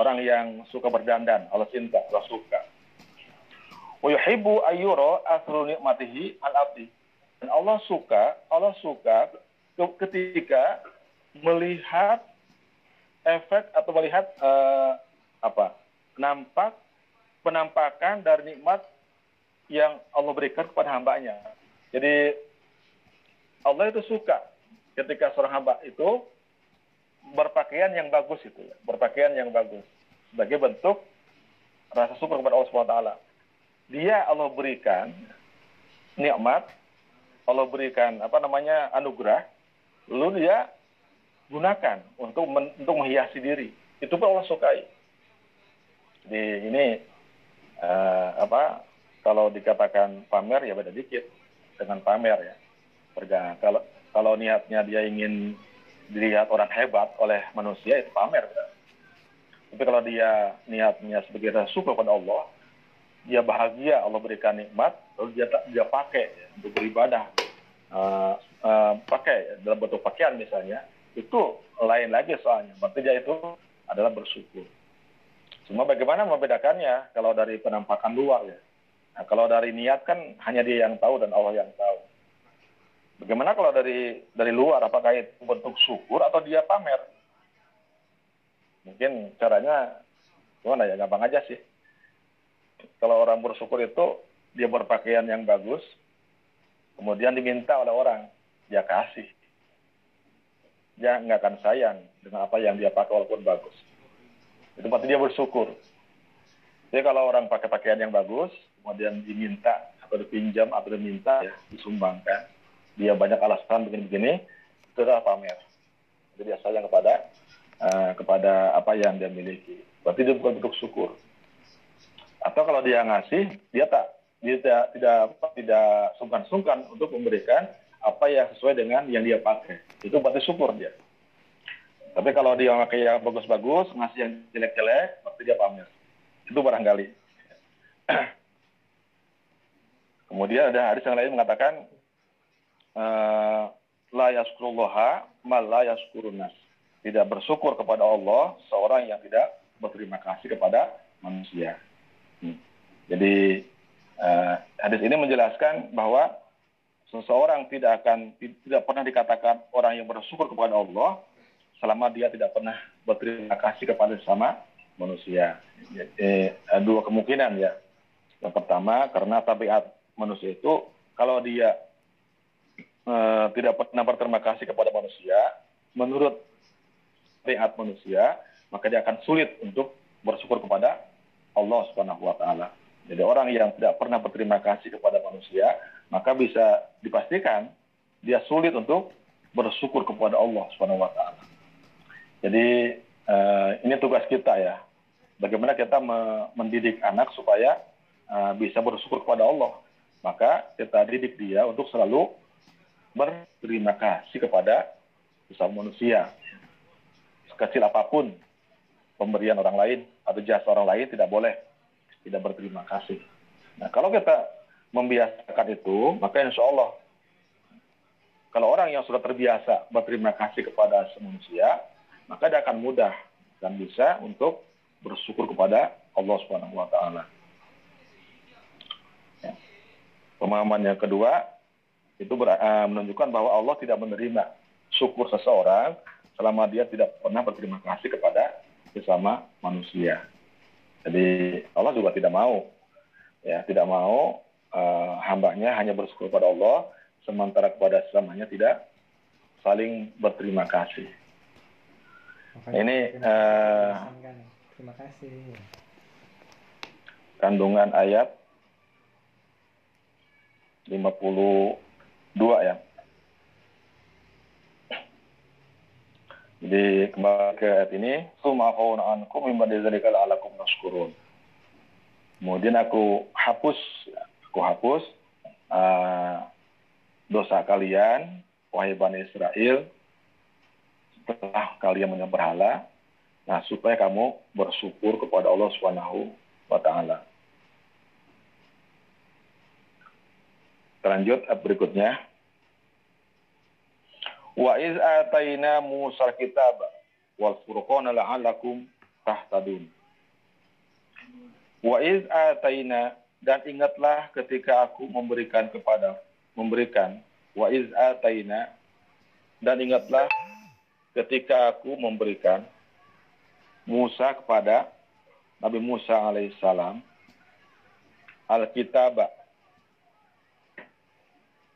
Orang yang suka berdandan, Allah cinta, Allah suka. Wa yuhibbu asru ni'matihi al. Dan Allah suka, Allah suka ketika melihat efek atau melihat uh, apa? nampak penampakan dari nikmat yang Allah berikan kepada hambanya. Jadi Allah itu suka ketika seorang hamba itu berpakaian yang bagus itu, berpakaian yang bagus sebagai bentuk rasa syukur kepada Allah SWT. Dia Allah berikan nikmat, Allah berikan apa namanya anugerah, lalu dia gunakan untuk men, untuk menghiasi diri. Itu pun Allah sukai. Jadi ini uh, apa kalau dikatakan pamer ya beda dikit dengan pamer ya. Perga, kalau kalau niatnya dia ingin dilihat orang hebat oleh manusia itu pamer. Tapi kalau dia niatnya sebagai syukur kepada Allah, dia bahagia Allah berikan nikmat, lalu dia dia pakai untuk beribadah, uh, uh, pakai dalam bentuk pakaian misalnya, itu lain lagi soalnya. Berarti dia itu adalah bersyukur. Cuma bagaimana membedakannya kalau dari penampakan luar ya? Nah, kalau dari niat kan hanya dia yang tahu dan Allah yang tahu. Bagaimana kalau dari dari luar apakah itu bentuk syukur atau dia pamer? Mungkin caranya gimana ya gampang aja sih. Kalau orang bersyukur itu dia berpakaian yang bagus, kemudian diminta oleh orang, dia kasih. Dia nggak akan sayang dengan apa yang dia pakai walaupun bagus. Itu berarti dia bersyukur. Jadi kalau orang pakai pakaian yang bagus, kemudian diminta atau dipinjam atau diminta ya disumbangkan, dia banyak alasan begini-begini, itu adalah pamer. Jadi sayang kepada uh, kepada apa yang dia miliki. Berarti dia bukan bentuk syukur. Atau kalau dia ngasih, dia tak dia tidak tidak tidak sungkan-sungkan untuk memberikan apa yang sesuai dengan yang dia pakai. Itu berarti syukur dia. Tapi kalau dia pakai yang bagus-bagus, ngasih yang jelek-jelek, berarti dia pamer. Itu barangkali. Kemudian ada hadis yang lain mengatakan eh, la yaskurullaha mal la yaskurunas. Tidak bersyukur kepada Allah seorang yang tidak berterima kasih kepada manusia. Hmm. Jadi uh, hadis ini menjelaskan bahwa seseorang tidak akan tidak pernah dikatakan orang yang bersyukur kepada Allah selama dia tidak pernah berterima kasih kepada sesama manusia. Eh, dua kemungkinan ya. Yang pertama karena tabiat manusia itu kalau dia eh, tidak pernah berterima kasih kepada manusia, menurut tabiat manusia, maka dia akan sulit untuk bersyukur kepada Allah Subhanahu wa taala. Jadi orang yang tidak pernah berterima kasih kepada manusia, maka bisa dipastikan dia sulit untuk bersyukur kepada Allah Subhanahu wa taala. Jadi uh, ini tugas kita ya. Bagaimana kita me mendidik anak supaya uh, bisa bersyukur kepada Allah. Maka kita didik dia untuk selalu berterima kasih kepada sesama manusia. Sekecil apa pun pemberian orang lain atau jasa orang lain tidak boleh tidak berterima kasih. Nah, kalau kita membiasakan itu, maka insya Allah kalau orang yang sudah terbiasa berterima kasih kepada manusia, maka dia akan mudah dan bisa untuk bersyukur kepada Allah Subhanahu wa taala. Ya. Pemahaman yang kedua itu ber, uh, menunjukkan bahwa Allah tidak menerima syukur seseorang selama dia tidak pernah berterima kasih kepada sesama manusia. Jadi Allah juga tidak mau, ya tidak mau uh, hambanya hanya bersyukur pada Allah, sementara kepada sesamanya tidak saling berterima kasih. Makanya, ini uh, terima kasih. Kandungan ayat 52 ya. Jadi kembali ke ayat ini, sumahun ankum mimba dzalika alakum nashkurun. Kemudian aku hapus, aku hapus uh, dosa kalian, wahai Bani Israel, setelah kalian menyembah berhala, nah supaya kamu bersyukur kepada Allah Subhanahu wa taala. Lanjut berikutnya. Wa iz ataina Musa kitab wal furqana la'allakum tahtadun. Wa iz ataina dan ingatlah ketika aku memberikan kepada memberikan wa iz ataina dan ingatlah ketika aku memberikan Musa kepada Nabi Musa alaihissalam Alkitab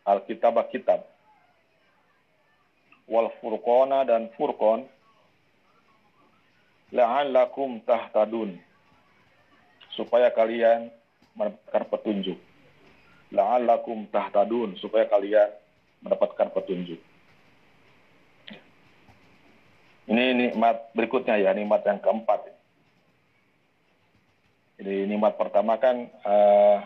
Alkitab kitab wal furqana dan furqan. La'allakum tahtadun. Supaya kalian mendapatkan petunjuk. La'allakum tahtadun. Supaya kalian mendapatkan petunjuk. Ini nikmat berikutnya ya nikmat yang keempat. Jadi nikmat pertama kan uh,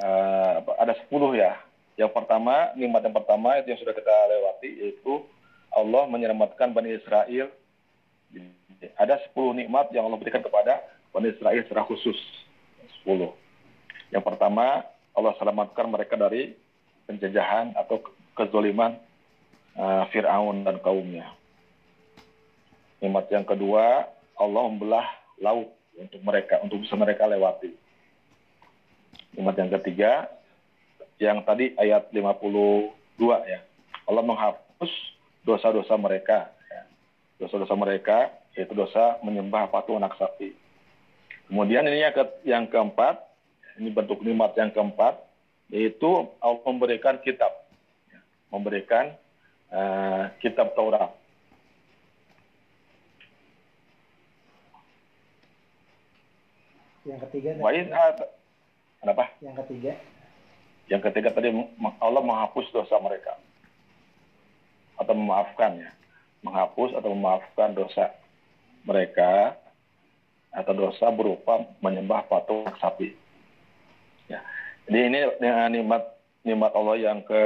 uh, ada sepuluh ya yang pertama, nikmat yang pertama itu yang sudah kita lewati yaitu Allah menyelamatkan Bani Israel. Ada 10 nikmat yang Allah berikan kepada Bani Israel secara khusus. 10. Yang pertama, Allah selamatkan mereka dari penjajahan atau kezoliman uh, Fir'aun dan kaumnya. Nikmat yang kedua, Allah membelah laut untuk mereka, untuk bisa mereka lewati. Nikmat yang ketiga, yang tadi ayat 52 ya. Allah menghapus dosa-dosa mereka. ya. Dosa-dosa mereka yaitu dosa menyembah patung anak sapi. Kemudian ini yang, ke, yang keempat, ini bentuk nikmat yang keempat, yaitu Allah memberikan kitab, ya. memberikan uh, kitab Taurat. Yang ketiga. Kenapa? Yang ketiga. Yang ketiga tadi Allah menghapus dosa mereka atau memaafkan ya, menghapus atau memaafkan dosa mereka atau dosa berupa menyembah patung sapi. Ya. Jadi ini dengan nikmat nikmat Allah yang ke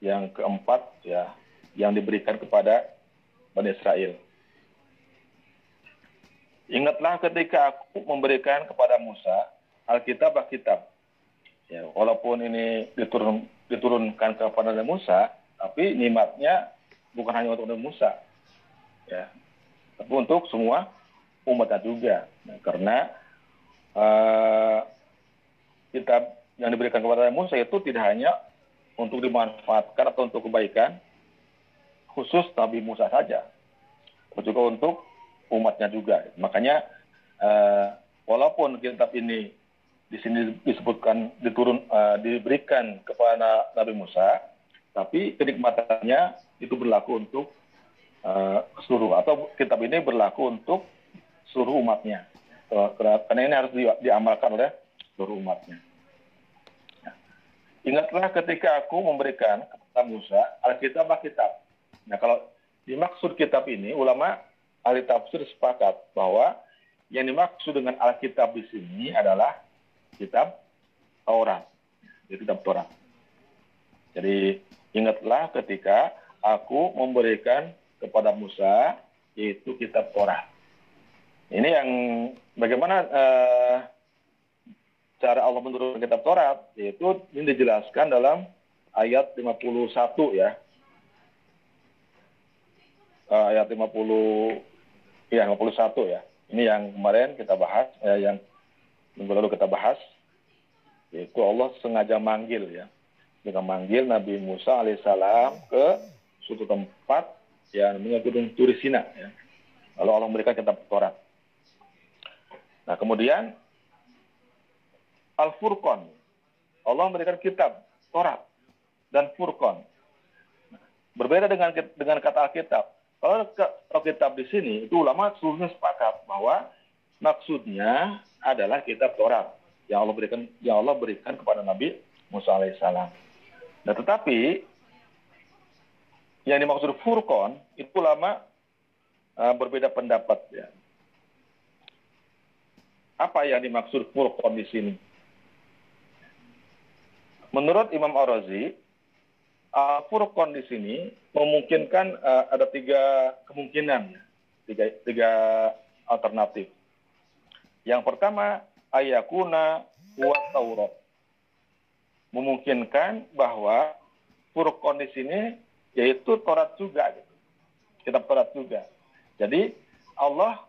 yang keempat ya yang diberikan kepada Bani Israel. Ingatlah ketika aku memberikan kepada Musa Alkitab Alkitab. Ya, walaupun ini diturun, diturunkan kepada Nabi Musa, tapi nikmatnya bukan hanya untuk Nabi Musa. Ya, tapi untuk semua umatnya juga. Nah, karena uh, kitab yang diberikan kepada Nabi Musa itu tidak hanya untuk dimanfaatkan atau untuk kebaikan khusus Nabi Musa saja, tapi juga untuk umatnya juga. Makanya uh, walaupun kitab ini di sini disebutkan diturun uh, diberikan kepada Nabi Musa, tapi kenikmatannya itu berlaku untuk uh, seluruh atau kitab ini berlaku untuk seluruh umatnya. Karena ini harus di, diamalkan oleh seluruh umatnya. Nah, ingatlah ketika aku memberikan kepada Musa Alkitab Alkitab. Nah kalau dimaksud kitab ini ulama ahli tafsir sepakat bahwa yang dimaksud dengan Alkitab di sini adalah kitab Taurat. Jadi kitab Taurat. Jadi ingatlah ketika aku memberikan kepada Musa yaitu kitab Taurat. Ini yang bagaimana uh, cara Allah menurunkan kitab Taurat yaitu ini dijelaskan dalam ayat 51 ya. Uh, ayat 50 ya 51 ya. Ini yang kemarin kita bahas, eh, yang minggu lalu kita bahas, yaitu Allah sengaja manggil ya, dengan manggil Nabi Musa alaihissalam ke suatu tempat yang namanya Gunung Turisina ya. Lalu Allah memberikan kitab Taurat. Nah kemudian Al-Furqan, Allah memberikan kitab Taurat dan Furqan. Berbeda dengan dengan kata Alkitab. Kalau Alkitab di sini itu ulama seluruhnya sepakat bahwa maksudnya adalah kitab Taurat yang Allah berikan yang Allah berikan kepada Nabi Musa alaihissalam. Nah, tetapi yang dimaksud Furqan itu lama uh, berbeda pendapat ya. Apa yang dimaksud Furqan di sini? Menurut Imam Ar-Razi, uh, Furqan di sini memungkinkan uh, ada tiga kemungkinan, tiga, tiga alternatif. Yang pertama, ayakuna wa Taurat. Memungkinkan bahwa Furqan di sini yaitu Taurat juga gitu. Kitab Taurat juga. Jadi Allah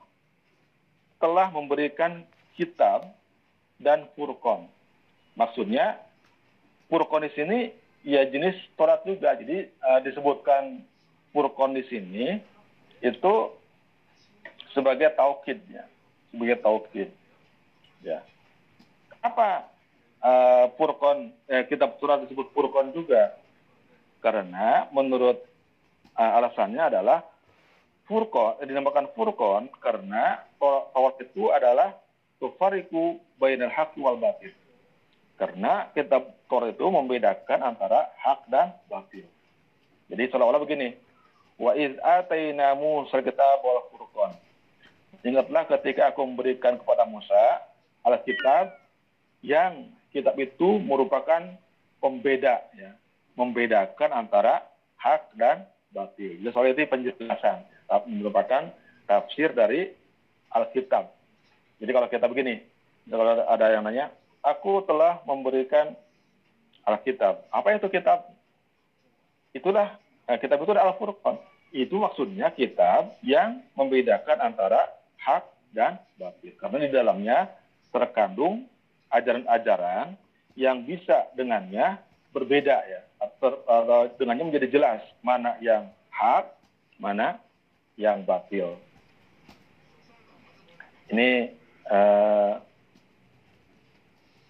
telah memberikan kitab dan Furqan. Maksudnya Furqan di sini ya jenis Taurat juga. Jadi uh, disebutkan Furqan di sini itu sebagai taukidnya, sebagai taukid. Ya. Apa uh, Furqan eh, kitab Taurat disebut Furqan juga? Karena menurut uh, alasannya adalah Furqan eh, dinamakan Furqan karena Taurat itu adalah tufariku bainal haq wal batil. Karena kitab Taurat itu membedakan antara hak dan batil. Jadi seolah-olah begini, wa iz ataina Musa kitab wal furqan. Ingatlah ketika aku memberikan kepada Musa Alkitab yang kitab itu merupakan pembeda ya, membedakan antara hak dan batil. Jadi soal itu penjelasan, merupakan tafsir dari Alkitab. Jadi kalau kita begini, kalau ada yang nanya, aku telah memberikan Alkitab. Apa itu kitab? Itulah nah, kitab itu Al-Furqan. Itu maksudnya kitab yang membedakan antara hak dan batil. Karena di dalamnya terkandung ajaran-ajaran yang bisa dengannya berbeda ya. Ter- atau dengannya menjadi jelas mana yang hak, mana yang batil. Ini eh,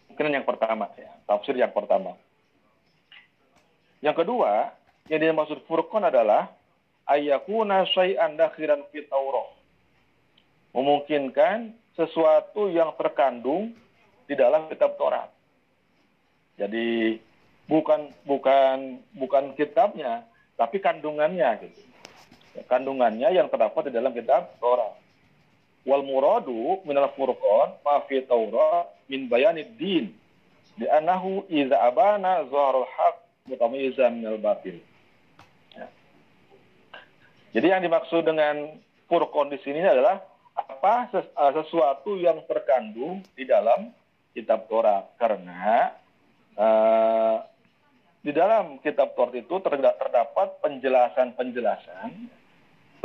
mungkin yang pertama ya, tafsir yang pertama. Yang kedua, yang dimaksud furqan adalah ayakuna syai'an dakhiran fit Taurat. Memungkinkan sesuatu yang terkandung di dalam kitab Taurat. Jadi bukan bukan bukan kitabnya, tapi kandungannya gitu. Kandungannya yang terdapat di dalam kitab Taurat. Wal muradu minal furqan ma fi Taurat min bayanid din di anahu iza abana zaharul haq mutamayizan minal batil. Ya. Jadi yang dimaksud dengan furqan di sini adalah apa ses- uh, sesuatu yang terkandung di dalam kitab Taurat karena uh, di dalam kitab Taurat itu terda- terdapat penjelasan-penjelasan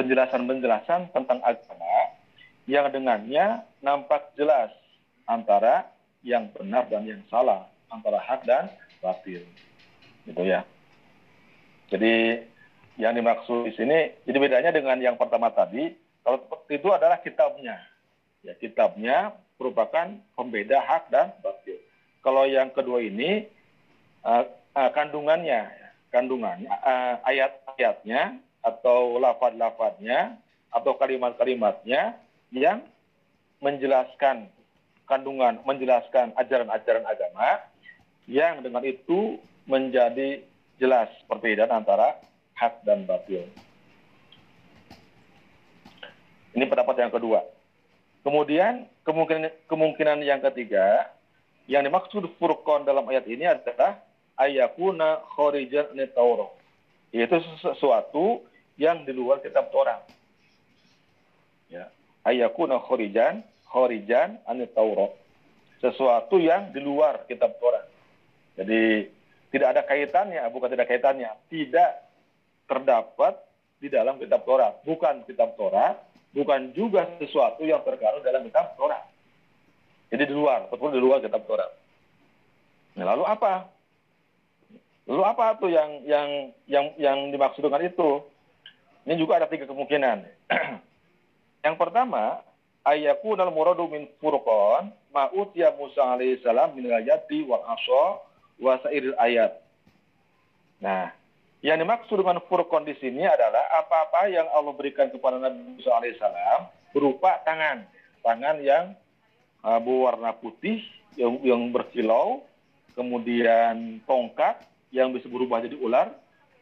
penjelasan-penjelasan tentang agama yang dengannya nampak jelas antara yang benar dan yang salah, antara hak dan batil. Gitu ya. Jadi yang dimaksud di sini, jadi bedanya dengan yang pertama tadi, kalau itu adalah kitabnya. Ya, kitabnya merupakan pembeda hak dan batil. Kalau yang kedua ini uh, uh, kandungannya, kandungannya, uh, ayat-ayatnya atau lafad-lafadnya atau kalimat-kalimatnya yang menjelaskan kandungan, menjelaskan ajaran-ajaran agama yang dengan itu menjadi jelas perbedaan antara hak dan batil. Ini pendapat yang kedua. Kemudian kemungkinan kemungkinan yang ketiga yang dimaksud furqan dalam ayat ini adalah ayakuna khorijan ni Taurat. Yaitu sesuatu yang di luar kitab Taurat. Ya, ayakuna khorijan khorijan an Taurat. Sesuatu yang di luar kitab Taurat. Jadi tidak ada kaitannya, bukan tidak kaitannya, tidak terdapat di dalam kitab Taurat, bukan kitab Taurat, bukan juga sesuatu yang terkandung dalam kitab Taurat. Jadi di luar, betul di luar kitab Taurat. Nah, lalu apa? Lalu apa tuh yang yang yang yang dimaksud dengan itu? Ini juga ada tiga kemungkinan. yang pertama, ayakun al muradu min furqan ma'ut ya Musa alaihi salam min ayati wal asha wa sairil ayat. Nah, yang dimaksud dengan furqan di sini adalah apa-apa yang Allah berikan kepada Nabi Musa alaihissalam berupa tangan, tangan yang uh, berwarna putih, yang, yang berkilau, kemudian tongkat yang bisa berubah jadi ular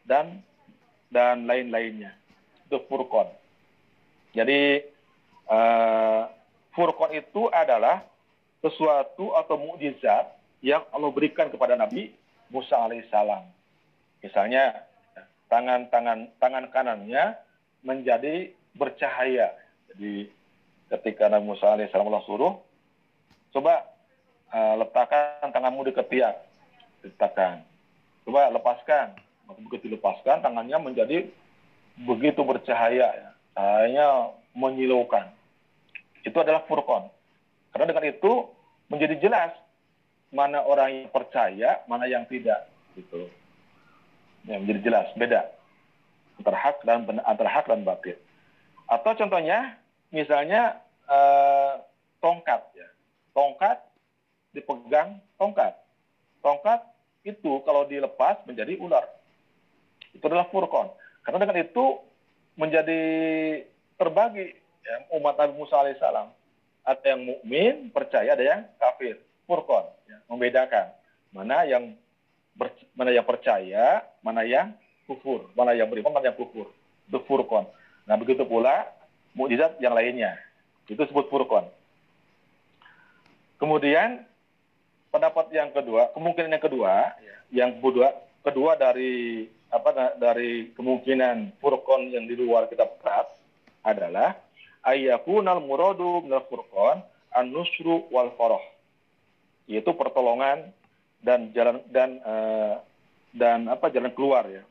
dan dan lain-lainnya. Itu furqan. Jadi uh, furqan itu adalah sesuatu atau mukjizat yang Allah berikan kepada Nabi Musa alaihissalam. Misalnya tangan-tangan tangan kanannya menjadi bercahaya. Jadi ketika Nabi Musa alaihissalam Allah suruh, coba uh, letakkan tanganmu di ketiak, letakkan. Coba lepaskan. Begitu dilepaskan, tangannya menjadi begitu bercahaya, ya. cahayanya menyilaukan. Itu adalah furqan. Karena dengan itu menjadi jelas mana orang yang percaya, mana yang tidak, gitu ya, menjadi jelas beda antara hak dan antara hak dan batil. Atau contohnya misalnya eh, tongkat ya. Tongkat dipegang tongkat. Tongkat itu kalau dilepas menjadi ular. Itu adalah furqan. Karena dengan itu menjadi terbagi ya, umat Nabi Musa alaihissalam. Ada yang mukmin, percaya, ada yang kafir. Furqan, ya, membedakan mana yang ber, mana yang percaya, mana yang kufur, mana yang beriman, mana yang kufur. Itu furqan. Nah, begitu pula mukjizat yang lainnya. Itu disebut furqan. Kemudian pendapat yang kedua, kemungkinan yang kedua, yang kedua, kedua dari apa dari kemungkinan furqan yang di luar kitab Tat adalah ayyakunal muradu minal furqan an-nusru wal farah. Yaitu pertolongan dan jalan dan uh, dan apa jalan keluar ya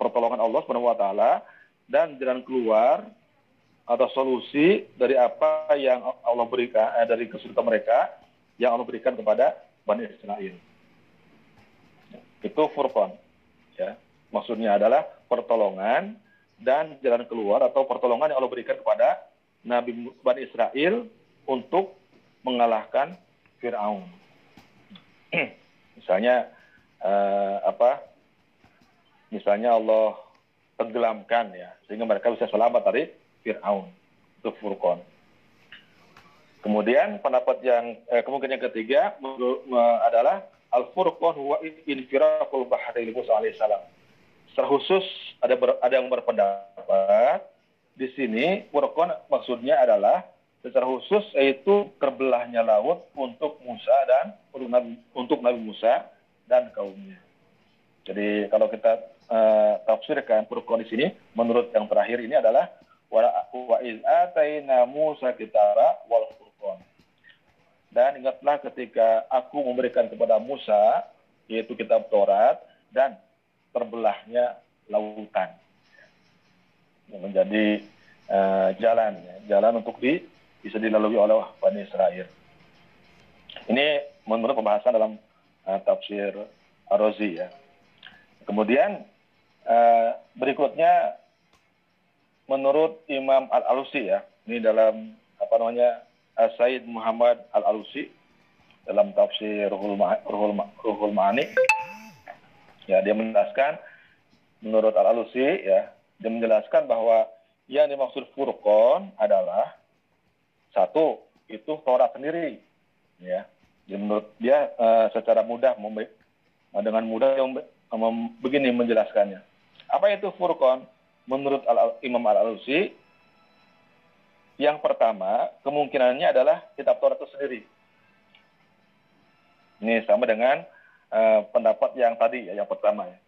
pertolongan Allah Subhanahu wa taala dan jalan keluar atau solusi dari apa yang Allah berikan eh, dari kesulitan mereka yang Allah berikan kepada Bani Israel. Itu Furqan. Ya. Maksudnya adalah pertolongan dan jalan keluar atau pertolongan yang Allah berikan kepada Nabi Bani Israel untuk mengalahkan Fir'aun. Misalnya uh, apa? Misalnya Allah tenggelamkan ya, sehingga mereka bisa selamat dari Fir'aun. Itu Furqan. Kemudian pendapat yang eh, kemungkinan ketiga adalah al-furqan huwa infiraqul bahri Musa alaihissalam. Secara khusus ada ber, ada yang berpendapat di sini furqan maksudnya adalah secara khusus yaitu terbelahnya laut untuk Musa dan untuk Nabi, untuk Nabi Musa dan kaumnya. Jadi kalau kita uh, tafsirkan furqan di sini menurut yang terakhir ini adalah wa iz ataina Musa kitara wal furqan. Dan ingatlah ketika aku memberikan kepada Musa yaitu kitab Taurat dan terbelahnya lautan menjadi uh, jalan jalan untuk di bisa dilalui oleh Bani Israel. Ini menurut pembahasan dalam uh, tafsir Ar-Razi ya. Kemudian uh, berikutnya menurut Imam Al-Alusi ya, ini dalam apa namanya Said Muhammad Al-Alusi dalam tafsir Ruhul, Ma Ruhul, Ma Ruhul Ma'ani ya dia menjelaskan menurut Al-Alusi ya dia menjelaskan bahwa yang dimaksud furqon adalah satu itu Torah sendiri ya jadi menurut dia uh, secara mudah dengan mudah yang begini menjelaskannya apa itu furqon menurut Al Imam Al-Alusi, yang pertama kemungkinannya adalah kitab Taurat itu sendiri. Ini sama dengan uh, pendapat yang tadi ya, yang pertama ya.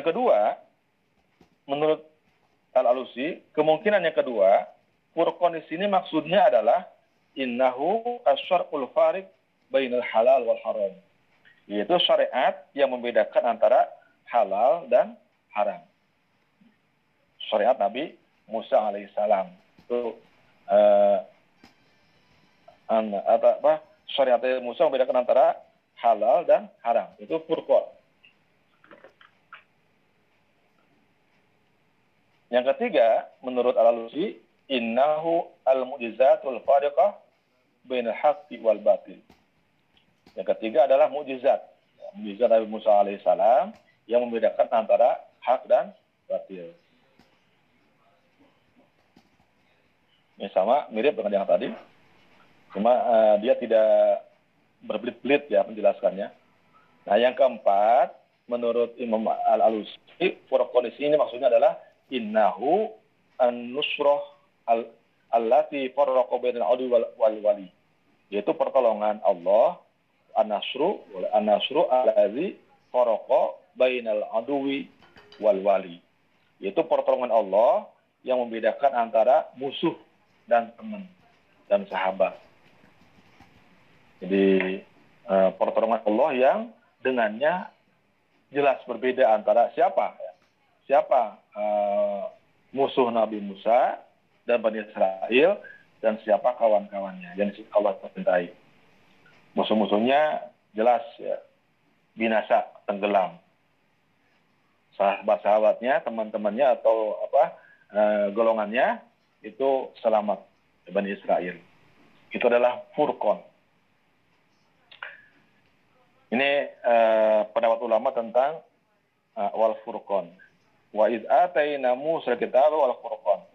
Yang kedua, menurut Al-Alusi, kemungkinan yang kedua, Furqan di sini maksudnya adalah innahu asyarul farik bainal halal wal haram. Yaitu syariat yang membedakan antara halal dan haram. Syariat Nabi Musa alaihissalam itu uh, apa, apa syariat Musa membedakan antara halal dan haram itu furqan. Yang ketiga, menurut Al-Alusi, innahu al-mu'jizatul fariqah bainal haqqi wal batil. Yang ketiga adalah mukjizat. Mukjizat Nabi Musa alaihissalam yang membedakan antara hak dan batil. Ini sama mirip dengan yang tadi, cuma uh, dia tidak berbelit-belit ya menjelaskannya. Nah yang keempat, menurut Imam Al-Alusi, kondisi ini maksudnya adalah innahu an-nusroh al allati farraqa bainal adu wal wali. Yaitu pertolongan Allah an-nasru an-nasru allazi farraqa bainal aduwi wal wali. Yaitu pertolongan Allah yang membedakan antara musuh dan teman dan sahabat. Jadi uh, pertolongan Allah yang dengannya jelas berbeda antara siapa? Siapa uh, musuh Nabi Musa dan Bani Israel dan siapa kawan-kawannya yang Allah cintai. Musuh-musuhnya jelas ya binasa tenggelam sahabat-sahabatnya, teman-temannya atau apa uh, golongannya itu selamat Bani Israel. Itu adalah furqon. Ini uh, pendapat ulama tentang uh, wal furqon. Wa ataina Musa kitab wal furqon.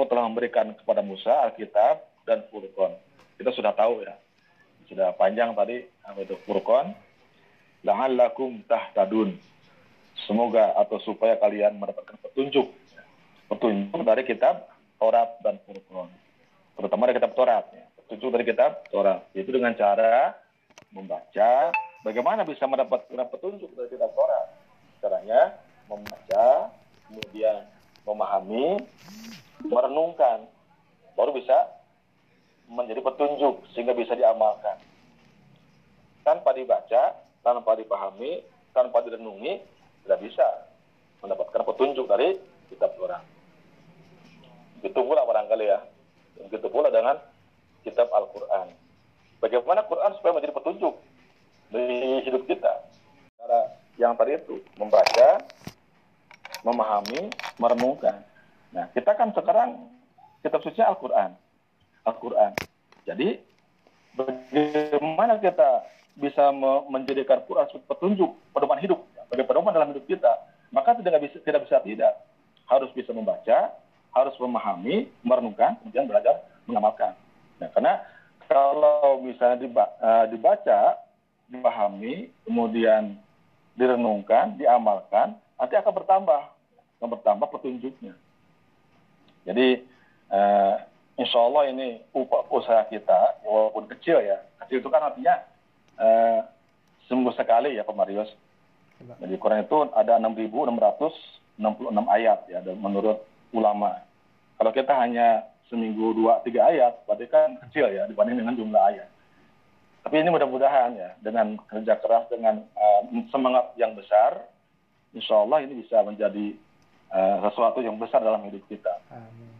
Aku telah memberikan kepada Musa Alkitab dan furqon. Kita sudah tahu ya. Sudah panjang tadi apa itu furqon. La'allakum tahtadun semoga atau supaya kalian mendapatkan petunjuk petunjuk dari kitab Taurat dan Furqan terutama dari kitab Taurat ya. petunjuk dari kitab Taurat itu dengan cara membaca bagaimana bisa mendapatkan petunjuk dari kitab Taurat caranya membaca kemudian memahami merenungkan baru bisa menjadi petunjuk sehingga bisa diamalkan tanpa dibaca tanpa dipahami tanpa direnungi tidak bisa mendapatkan petunjuk dari kitab Torah. Begitu pula barangkali ya. Begitu pula dengan kitab Al-Quran. bagaimana Quran supaya menjadi petunjuk di hidup kita. Cara yang tadi itu membaca, memahami, merenungkan. Nah, kita kan sekarang kitab suci Al-Qur'an. Al-Qur'an. Jadi bagaimana kita bisa menjadikan Quran sebagai petunjuk pedoman hidup, sebagai pedoman dalam hidup kita, maka tidak bisa tidak bisa tidak harus bisa membaca, harus memahami, merenungkan, kemudian belajar mengamalkan. Nah, karena kalau misalnya eh, dibaca, dipahami, kemudian direnungkan, diamalkan, nanti akan bertambah, akan bertambah petunjuknya. Jadi, uh, insya Allah ini usaha kita, walaupun kecil ya, kecil itu kan artinya uh, sembuh sekali ya Pak Marius. Jadi Quran itu ada 6.666 ayat ya menurut ulama. Kalau kita hanya seminggu dua tiga ayat, berarti kan kecil ya dibanding dengan jumlah ayat. Tapi ini mudah-mudahan ya dengan kerja keras dengan uh, semangat yang besar, insya Allah ini bisa menjadi uh, sesuatu yang besar dalam hidup kita. Amin.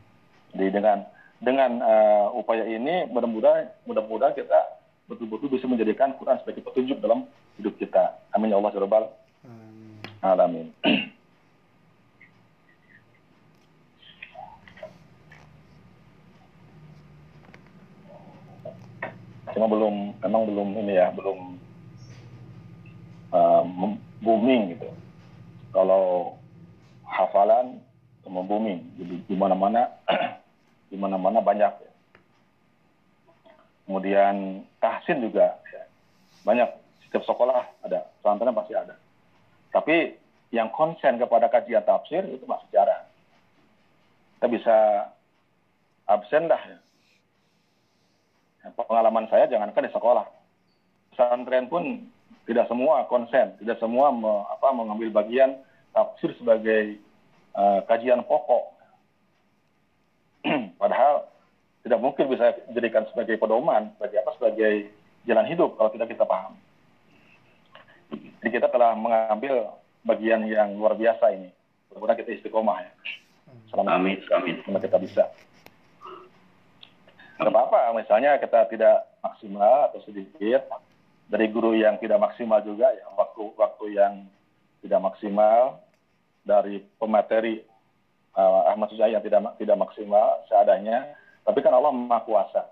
Jadi dengan dengan uh, upaya ini mudah-mudahan mudah-mudahan kita betul-betul bisa menjadikan Quran sebagai petunjuk dalam hidup kita. Amin ya Allah ya Amin. Alamin. cuma belum memang belum ini ya belum uh, booming gitu kalau hafalan booming jadi di mana-mana di mana-mana banyak ya. kemudian tahsin juga ya. banyak setiap sekolah ada pesantren pasti ada. Tapi yang konsen kepada kajian tafsir itu masih jarang. Kita bisa absen dah ya. Pengalaman saya jangankan di sekolah. Pesantren pun tidak semua konsen tidak semua me, apa, mengambil bagian tafsir sebagai uh, kajian pokok. Padahal tidak mungkin bisa dijadikan sebagai pedoman sebagai apa sebagai jalan hidup kalau tidak kita paham. Jadi kita telah mengambil bagian yang luar biasa ini. Mudah-mudahan kita istiqomah ya. Selama amin amin. Selama kita bisa. Tidak apa-apa misalnya kita tidak maksimal atau sedikit dari guru yang tidak maksimal juga ya waktu-waktu yang tidak maksimal dari pemateri uh, Ahmad Sujai yang tidak tidak maksimal seadanya tapi kan Allah maha kuasa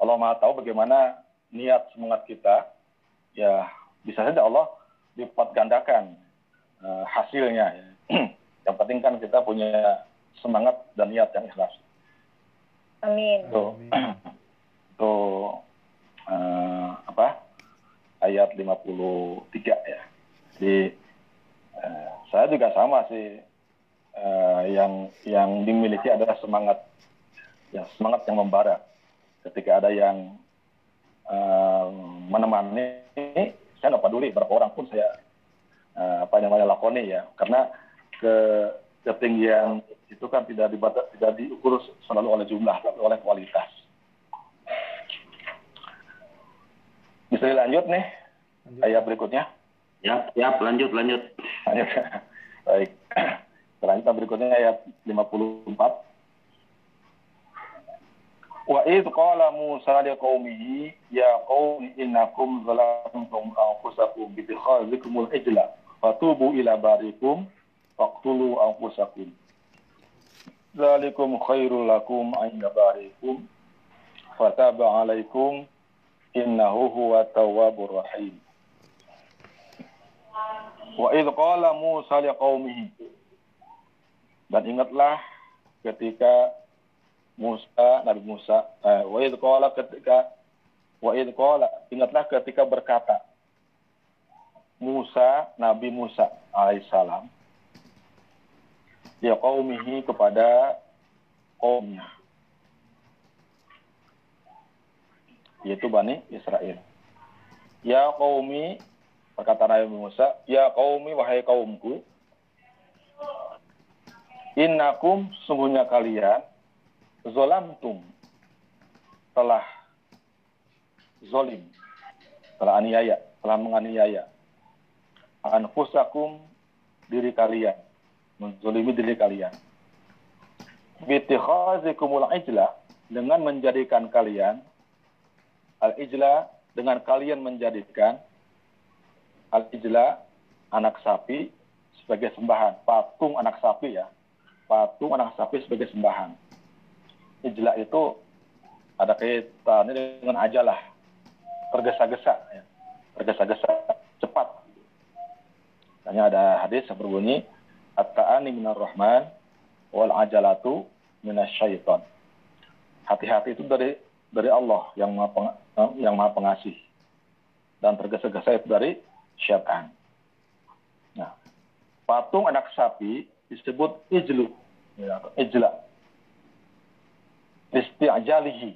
Allah maha tahu bagaimana niat semangat kita ya bisa saja Allah lipat gandakan uh, hasilnya ya. yang penting kan kita punya semangat dan niat yang ikhlas Amin. Tuh, tuh uh, apa? Ayat 53 ya. Jadi uh, saya juga sama sih uh, yang yang dimiliki adalah semangat ya semangat yang membara. Ketika ada yang uh, menemani, saya nggak peduli berapa orang pun saya uh, apa namanya lakoni ya, karena ke ketinggian itu kan tidak dibatas, tidak diukur selalu oleh jumlah, tapi oleh kualitas. Bisa dilanjut nih, lanjut. ayat berikutnya. Ya, ya, lanjut, lanjut. Baik. Selanjutnya berikutnya ayat 54. Wa id qala Musa li qaumihi ya qaumi innakum zalamtum anfusakum bi ittikhazikumul ijla fatubu ila barikum faqtulu anfusakum Zalikum khairul lakum inda barikum fataba alaikum innahu huwa tawwabur rahim. Wa idh qala Musa liqaumihi. Dan ingatlah ketika Musa Nabi Musa eh, wa idh qala ketika wa idh qala ingatlah ketika berkata Musa Nabi Musa alaihissalam ya qaumihi kepada kaumnya. Yaitu Bani Israel. Ya qaumi berkata Nabi Musa ya qaumi wahai kaumku innakum sungguhnya kalian zolamtum telah zolim telah aniaya telah menganiaya anfusakum diri kalian menzolimi diri kalian. Bitikhazikumul ijla dengan menjadikan kalian al-ijla dengan kalian menjadikan al-ijla anak sapi sebagai sembahan, patung anak sapi ya. Patung anak sapi sebagai sembahan. Ijla itu ada kaitannya dengan ajalah, tergesa-gesa ya. Tergesa-gesa, cepat. Hanya ada hadis yang berbunyi at-ta'ani minar rahman wal ajalatu minasyaiton. Hati-hati itu dari dari Allah yang maha, yang maha pengasih dan tergesa-gesa itu dari syaitan. Nah, patung anak sapi disebut ijlu, ya, ijla. Isti'jalihi,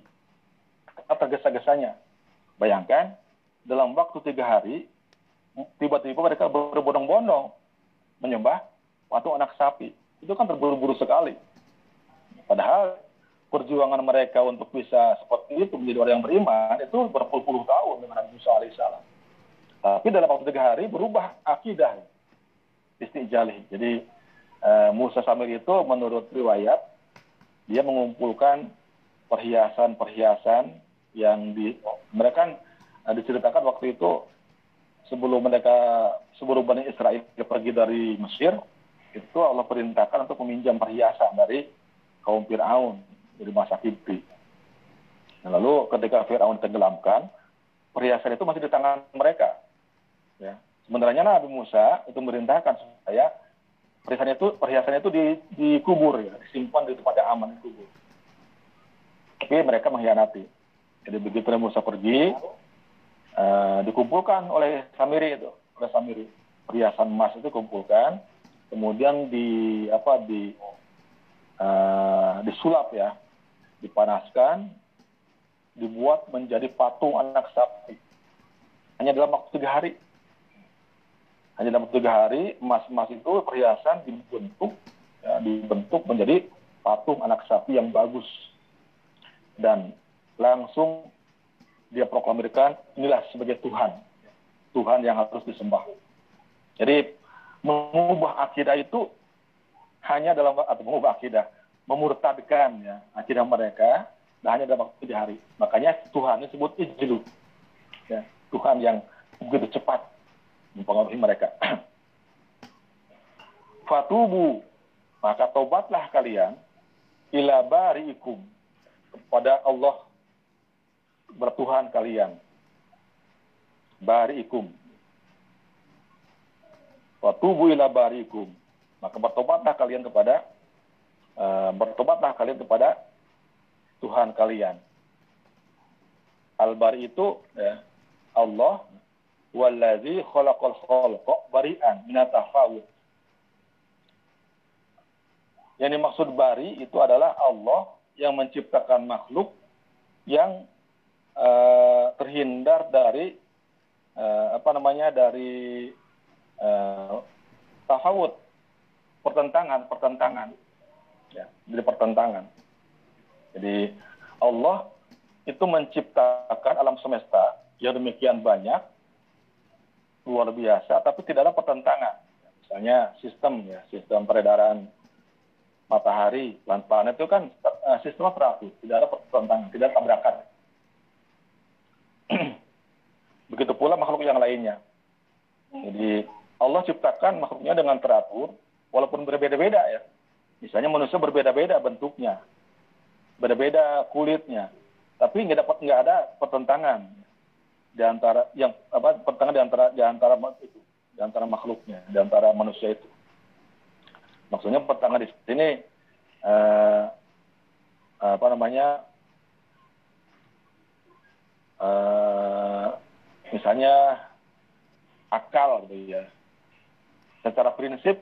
tergesa-gesanya. Bayangkan, dalam waktu tiga hari, tiba-tiba mereka berbondong-bondong menyembah patung anak sapi. Itu kan terburu-buru sekali. Padahal perjuangan mereka untuk bisa seperti itu menjadi orang yang beriman itu berpuluh-puluh tahun dengan Nabi Musa alaihissalam. Tapi dalam waktu tiga hari berubah akidah istijali. Jadi uh, Musa Samir itu menurut riwayat dia mengumpulkan perhiasan-perhiasan yang di mereka kan uh, diceritakan waktu itu sebelum mereka sebelum Bani Israel pergi dari Mesir itu Allah perintahkan untuk meminjam perhiasan dari kaum Fir'aun dari masa Kipti. Nah, lalu ketika Fir'aun tenggelamkan, perhiasan itu masih di tangan mereka. Ya. Sebenarnya Nabi Musa itu merintahkan supaya perhiasan itu perhiasan itu di, ya, disimpan di tempat yang aman dikubur. Tapi mereka mengkhianati. Jadi begitu Nabi Musa pergi, uh, dikumpulkan oleh Samiri itu, oleh Samiri perhiasan emas itu dikumpulkan, kemudian di apa di uh, disulap ya, dipanaskan, dibuat menjadi patung anak sapi. Hanya dalam waktu tiga hari hanya dalam tiga hari emas-emas itu perhiasan dibentuk ya, dibentuk menjadi patung anak sapi yang bagus. Dan langsung dia proklamirkan inilah sebagai Tuhan Tuhan yang harus disembah. Jadi mengubah akidah itu hanya dalam atau mengubah akidah memurtadkan ya akidah mereka dan hanya dalam waktu tiga hari. Makanya Tuhan disebut ijlu ya Tuhan yang begitu cepat mempengaruhi mereka. Fatubu, maka tobatlah kalian ila bari'ikum kepada Allah bertuhan kalian. Bari'ikum. Fatubu ila bari'ikum. Maka bertobatlah kalian kepada uh, bertobatlah kalian kepada Tuhan kalian. Al-Bari itu ya, Allah wallazi khalaqal khalqa bari'an minatafawud. Yang dimaksud bari itu adalah Allah yang menciptakan makhluk yang uh, terhindar dari uh, apa namanya dari uh, tafawud. Pertentangan pertentangan. Ya dari pertentangan. Jadi Allah itu menciptakan alam semesta yang demikian banyak luar biasa, tapi tidak ada pertentangan. Misalnya sistem ya, sistem peredaran matahari, planet itu kan sistem teratur, tidak ada pertentangan, tidak ada tabrakan. Begitu pula makhluk yang lainnya. Jadi Allah ciptakan makhluknya dengan teratur, walaupun berbeda-beda ya. Misalnya manusia berbeda-beda bentuknya, berbeda kulitnya, tapi nggak dapat nggak ada pertentangan di antara yang apa pertengahan di antara di antara itu di antara makhluknya di antara manusia itu. Maksudnya pertengahan di sini eh, apa namanya eh, misalnya akal gitu ya. Secara prinsip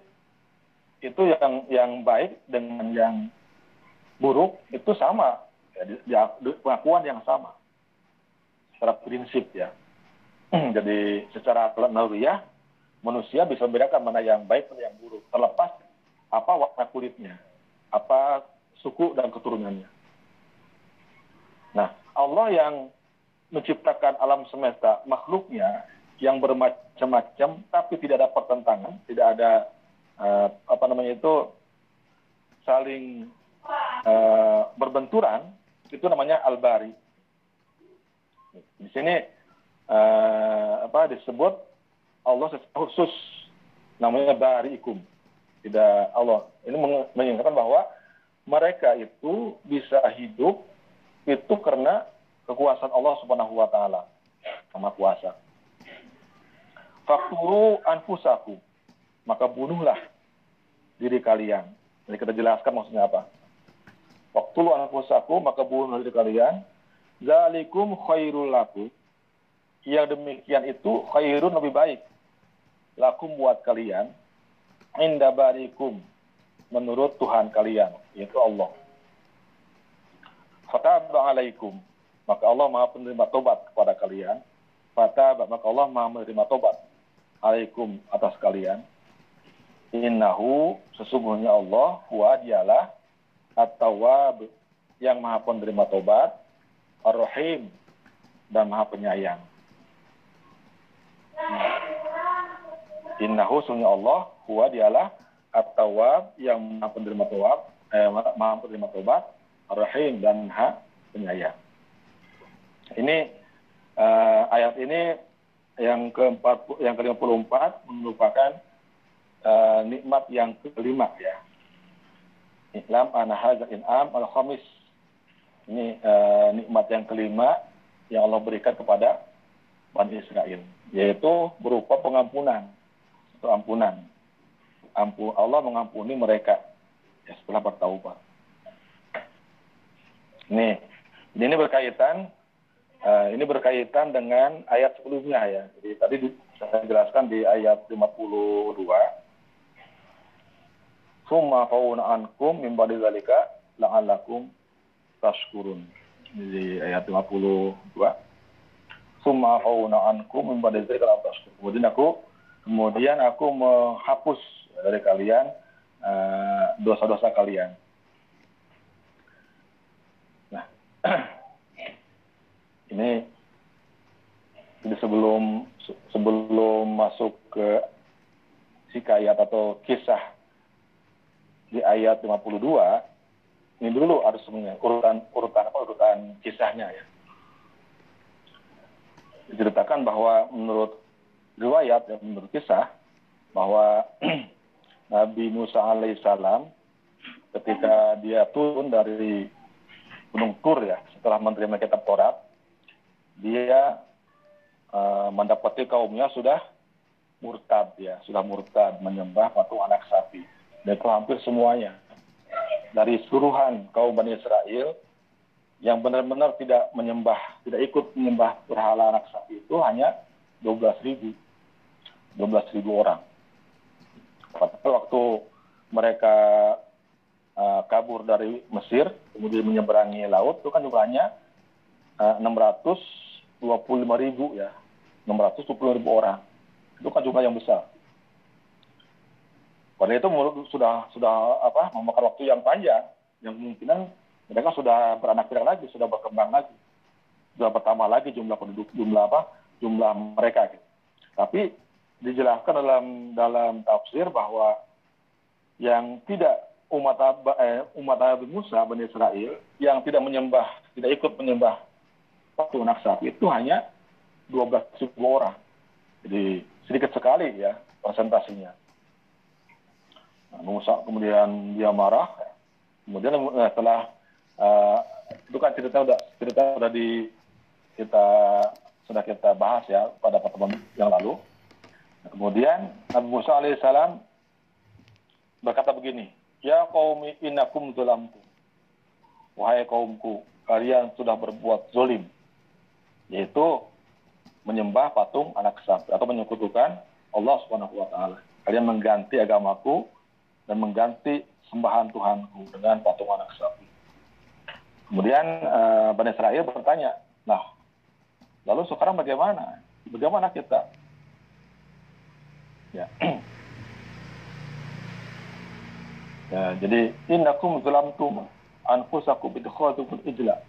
itu yang yang baik dengan yang buruk itu sama. Ya, di, di, pengakuan yang sama secara prinsip ya. Jadi secara naluriah manusia bisa membedakan mana yang baik dan yang buruk terlepas apa warna kulitnya, apa suku dan keturunannya. Nah, Allah yang menciptakan alam semesta makhluknya yang bermacam-macam tapi tidak ada pertentangan, tidak ada uh, apa namanya itu saling uh, berbenturan itu namanya al-bari Di sini eh, apa disebut Allah khusus namanya barikum. Tidak Allah. Ini mengingatkan bahwa mereka itu bisa hidup itu karena kekuasaan Allah Subhanahu wa taala. Sama kuasa. Fakturu anfusakum. Maka bunuhlah diri kalian. Jadi kita jelaskan maksudnya apa. Waktulu anfusakum maka bunuh diri kalian. Zalikum khairul lakum. Yang demikian itu khairun lebih baik. Lakum buat kalian. Inda barikum. Menurut Tuhan kalian. Yaitu Allah. Fataba alaikum. Maka Allah maha penerima tobat kepada kalian. Fataba. Maka Allah maha menerima tobat. Alaikum atas kalian. Innahu sesungguhnya Allah huwa dialah at-tawwab yang maha penerima tobat, ar-rahim dan maha penyayang. Innahu sesungguhnya Allah huwa dialah at-tawwab yang maha penerima tobat, eh, maha penerima tobat, ar-rahim dan maha penyayang. Ini eh, ayat ini yang keempat yang ke-54 merupakan uh, nikmat yang kelima ya. Islam ana hadzal in'am al khamis. Ini uh, nikmat yang kelima yang Allah berikan kepada Bani Israel, yaitu berupa pengampunan. Itu ampunan. Ampu Allah mengampuni mereka ya, setelah bertaubat. Nih, ini berkaitan Uh, ini berkaitan dengan ayat sebelumnya ya. Jadi tadi di, saya jelaskan di ayat 52. Summa fauna ankum min ba'di zalika la'allakum tashkurun. Di ayat 52. Summa fauna zalika la'allakum tashkurun. Kemudian aku kemudian aku menghapus dari kalian dosa-dosa uh, kalian. Nah, ini jadi sebelum sebelum masuk ke hikayat atau kisah di ayat 52 ini dulu harus urutan urutan apa urutan kisahnya ya diceritakan bahwa menurut riwayat ya, menurut kisah bahwa Nabi Musa alaihissalam ketika dia turun dari Gunung Tur ya setelah menerima kitab Taurat dia uh, mendapati kaumnya sudah murtad ya, sudah murtad menyembah patung anak sapi. Dan itu hampir semuanya dari seluruhan kaum Bani Israel yang benar-benar tidak menyembah, tidak ikut menyembah berhala anak sapi itu hanya 12 ribu, 12 ribu orang. Waktu mereka uh, kabur dari Mesir, kemudian menyeberangi laut, itu kan jumlahnya 625 ribu ya, 625 ribu orang. Itu kan jumlah yang besar. Pada itu sudah sudah apa memakan waktu yang panjang, yang kemungkinan mereka sudah beranak pinak lagi, sudah berkembang lagi, sudah bertambah lagi jumlah penduduk, jumlah apa, jumlah mereka. Gitu. Tapi dijelaskan dalam dalam tafsir bahwa yang tidak umat eh, umat Nabi Musa Bani Israel yang tidak menyembah, tidak ikut menyembah patung anak sapi itu hanya 12 ribu orang. Jadi sedikit sekali ya presentasinya. Musa kemudian dia marah, kemudian eh, setelah uh, itu kan cerita udah cerita udah di kita sudah kita bahas ya pada pertemuan yang lalu. Kemudian Nabi Musa alaihissalam berkata begini, Ya kaum innakum zulamtu. Wahai kaumku, kalian sudah berbuat zolim. Yaitu menyembah patung anak sapi atau menyekutukan Allah taala. Kalian mengganti agamaku dan mengganti sembahan Tuhanku dengan patung anak sapi. Kemudian uh, Bani Israel bertanya, nah, lalu sekarang bagaimana? Bagaimana kita? Ya. ya jadi innakum zalamtum anfusakum bidkhalatum ijla.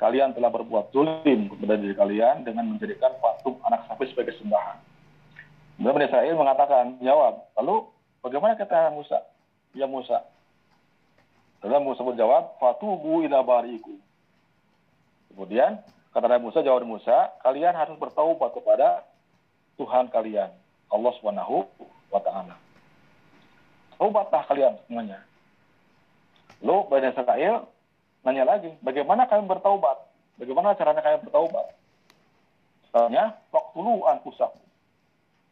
Kalian telah berbuat zulim kepada diri kalian dengan menjadikan patung anak sapi sebagai sembahan. Kemudian Bani Israel mengatakan, jawab, lalu bagaimana kata Musa? Ya Musa. Lalu Musa berjawab, fatubu ila bariku. Kemudian Kata Nabi Musa, jawab Musa, kalian harus bertaubat kepada Tuhan kalian, Allah Subhanahu wa taala. Taubatlah kalian semuanya. Lo Bani Israel nanya lagi, bagaimana kalian bertaubat? Bagaimana caranya kalian bertaubat? Caranya, waktulu anfusakum.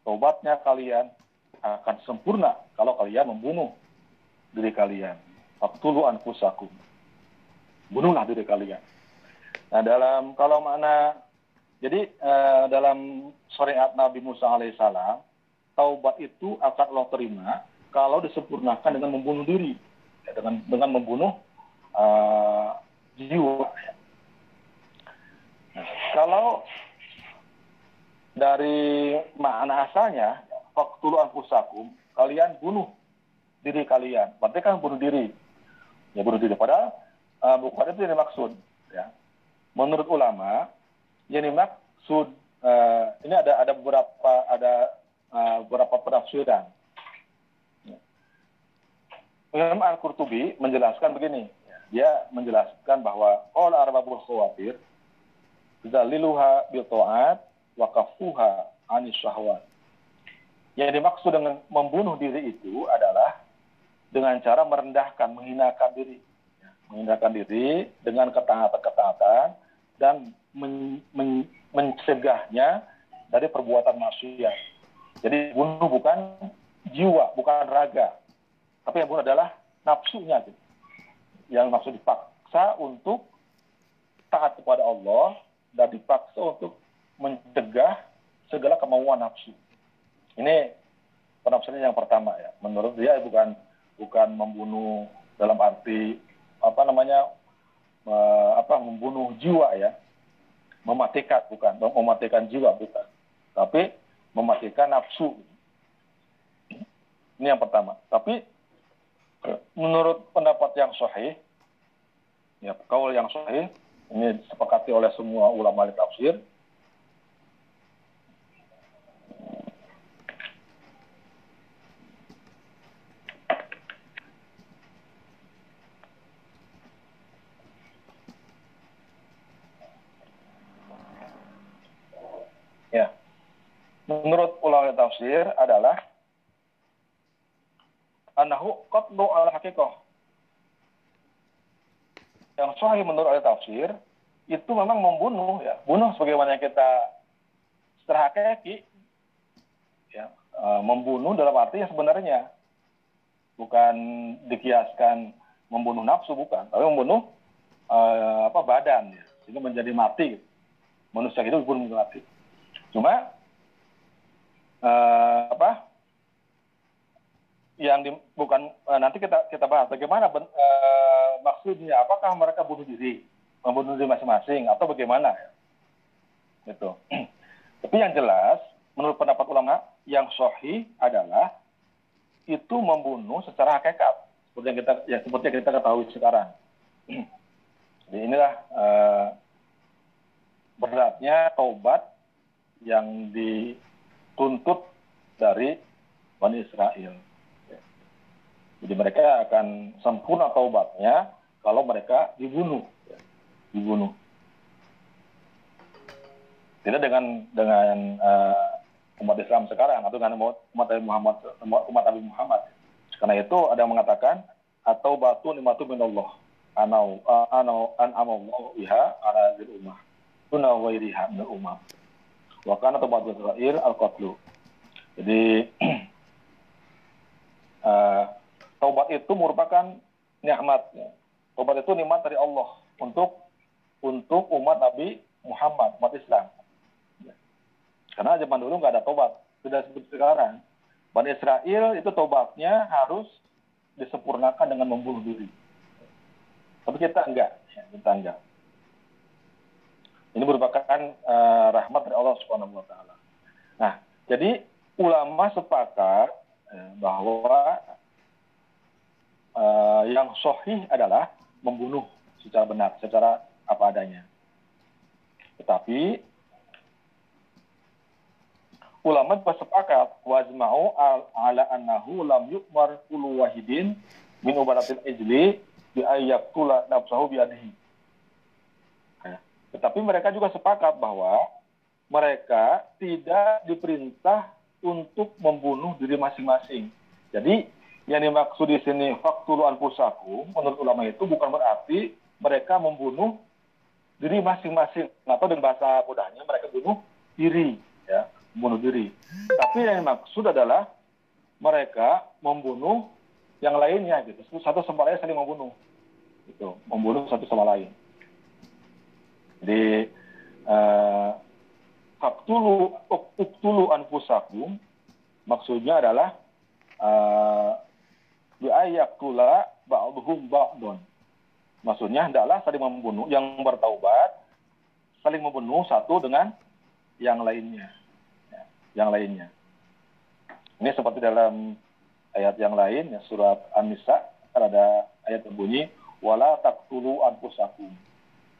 Taubatnya kalian akan sempurna kalau kalian membunuh diri kalian. Waktulu anfusakum. Bunuhlah diri kalian. Nah dalam kalau mana jadi eh, dalam syariat Nabi Musa alaihissalam taubat itu akan Allah terima kalau disempurnakan dengan membunuh diri ya, dengan dengan membunuh uh, jiwa. Nah, kalau dari makna asalnya waktu anfusakum kalian bunuh diri kalian. Berarti kan bunuh diri. Ya bunuh diri. Padahal uh, bukan itu yang dimaksud ya. Menurut ulama yang dimaksud uh, ini ada ada beberapa ada uh, beberapa penafsiran. Imam Al-Qurtubi menjelaskan begini. Dia menjelaskan bahwa all arbabul khawatir zaliluha bil ta'at wa kafuha anis syahwat. Yang dimaksud dengan membunuh diri itu adalah dengan cara merendahkan, menghinakan diri. Menghinakan diri dengan ketaatan-ketaatan dan men, men, mencegahnya dari perbuatan maksiat. Jadi bunuh bukan jiwa, bukan raga, tapi yang bunuh adalah nafsunya. Yang maksud dipaksa untuk taat kepada Allah dan dipaksa untuk mencegah segala kemauan nafsu. Ini penafsiran yang pertama ya. Menurut dia bukan bukan membunuh dalam arti apa namanya me, apa membunuh jiwa ya. Mematikan bukan, mematikan jiwa bukan. Tapi mematikan nafsu. Ini yang pertama. Tapi menurut pendapat yang sahih, ya kaul yang sahih, ini disepakati oleh semua ulama tafsir, Ya. Menurut ulama tafsir adalah anahu qatlu al hakikoh. Yang sahih menurut al tafsir itu memang membunuh ya, bunuh sebagaimana kita secara ya, e, membunuh dalam arti yang sebenarnya bukan dikiaskan membunuh nafsu bukan, tapi membunuh e, apa badan ya, sehingga menjadi mati. Manusia itu dibunuh mati. Cuma e, apa? Yang di, bukan uh, nanti kita kita bahas bagaimana ben, uh, maksudnya apakah mereka bunuh diri? Membunuh diri masing-masing atau bagaimana? Itu tapi yang jelas menurut pendapat ulama yang sahih adalah itu membunuh secara hakikat. Seperti yang kita ya seperti yang kita ketahui sekarang. Jadi inilah uh, beratnya taubat yang dituntut dari Bani Israel jadi mereka akan sempurna taubatnya kalau mereka dibunuh, ya. dibunuh. Tidak dengan dengan uh, umat Islam sekarang atau dengan umat Nabi Muhammad umat Nabi Muhammad. Karena itu ada yang mengatakan atau batu nimatu minallah anau uh, anau an amallahu iha ala zil ummah tuna wairiha min ummah wa kana tabatu Israel al-qatlu. Jadi uh, taubat itu merupakan nikmat. Taubat itu nikmat dari Allah untuk untuk umat Nabi Muhammad, umat Islam. Karena zaman dulu nggak ada tobat, tidak seperti sekarang. Bani Israel itu tobatnya harus disempurnakan dengan membunuh diri. Tapi kita enggak, ya, kita enggak. Ini merupakan uh, rahmat dari Allah Subhanahu wa taala. Nah, jadi ulama sepakat uh, bahwa uh, yang sohih adalah membunuh secara benar, secara apa adanya. Tetapi ulama bersepakat wajma'u ala annahu lam yukmar ulu wahidin min ubaratil ijli bi tula nafsahu biadihi. Ya. Tetapi mereka juga sepakat bahwa mereka tidak diperintah untuk membunuh diri masing-masing. Jadi yang dimaksud di sini faktulu anfusakum menurut ulama itu bukan berarti mereka membunuh diri masing-masing. Atau dengan bahasa mudahnya mereka bunuh diri ya membunuh diri. Tapi yang dimaksud adalah mereka membunuh yang lainnya gitu. Satu sama lain saling membunuh gitu. Membunuh satu sama lain jadi uh, faktulu uktulu anfusakum maksudnya adalah uh, biayakula ba'duhum ba'dun. Maksudnya hendaklah saling membunuh yang bertaubat saling membunuh satu dengan yang lainnya. Ya, yang lainnya. Ini seperti dalam ayat yang lain ya surat An-Nisa kan ada ayat berbunyi wala taqtulu anfusakum.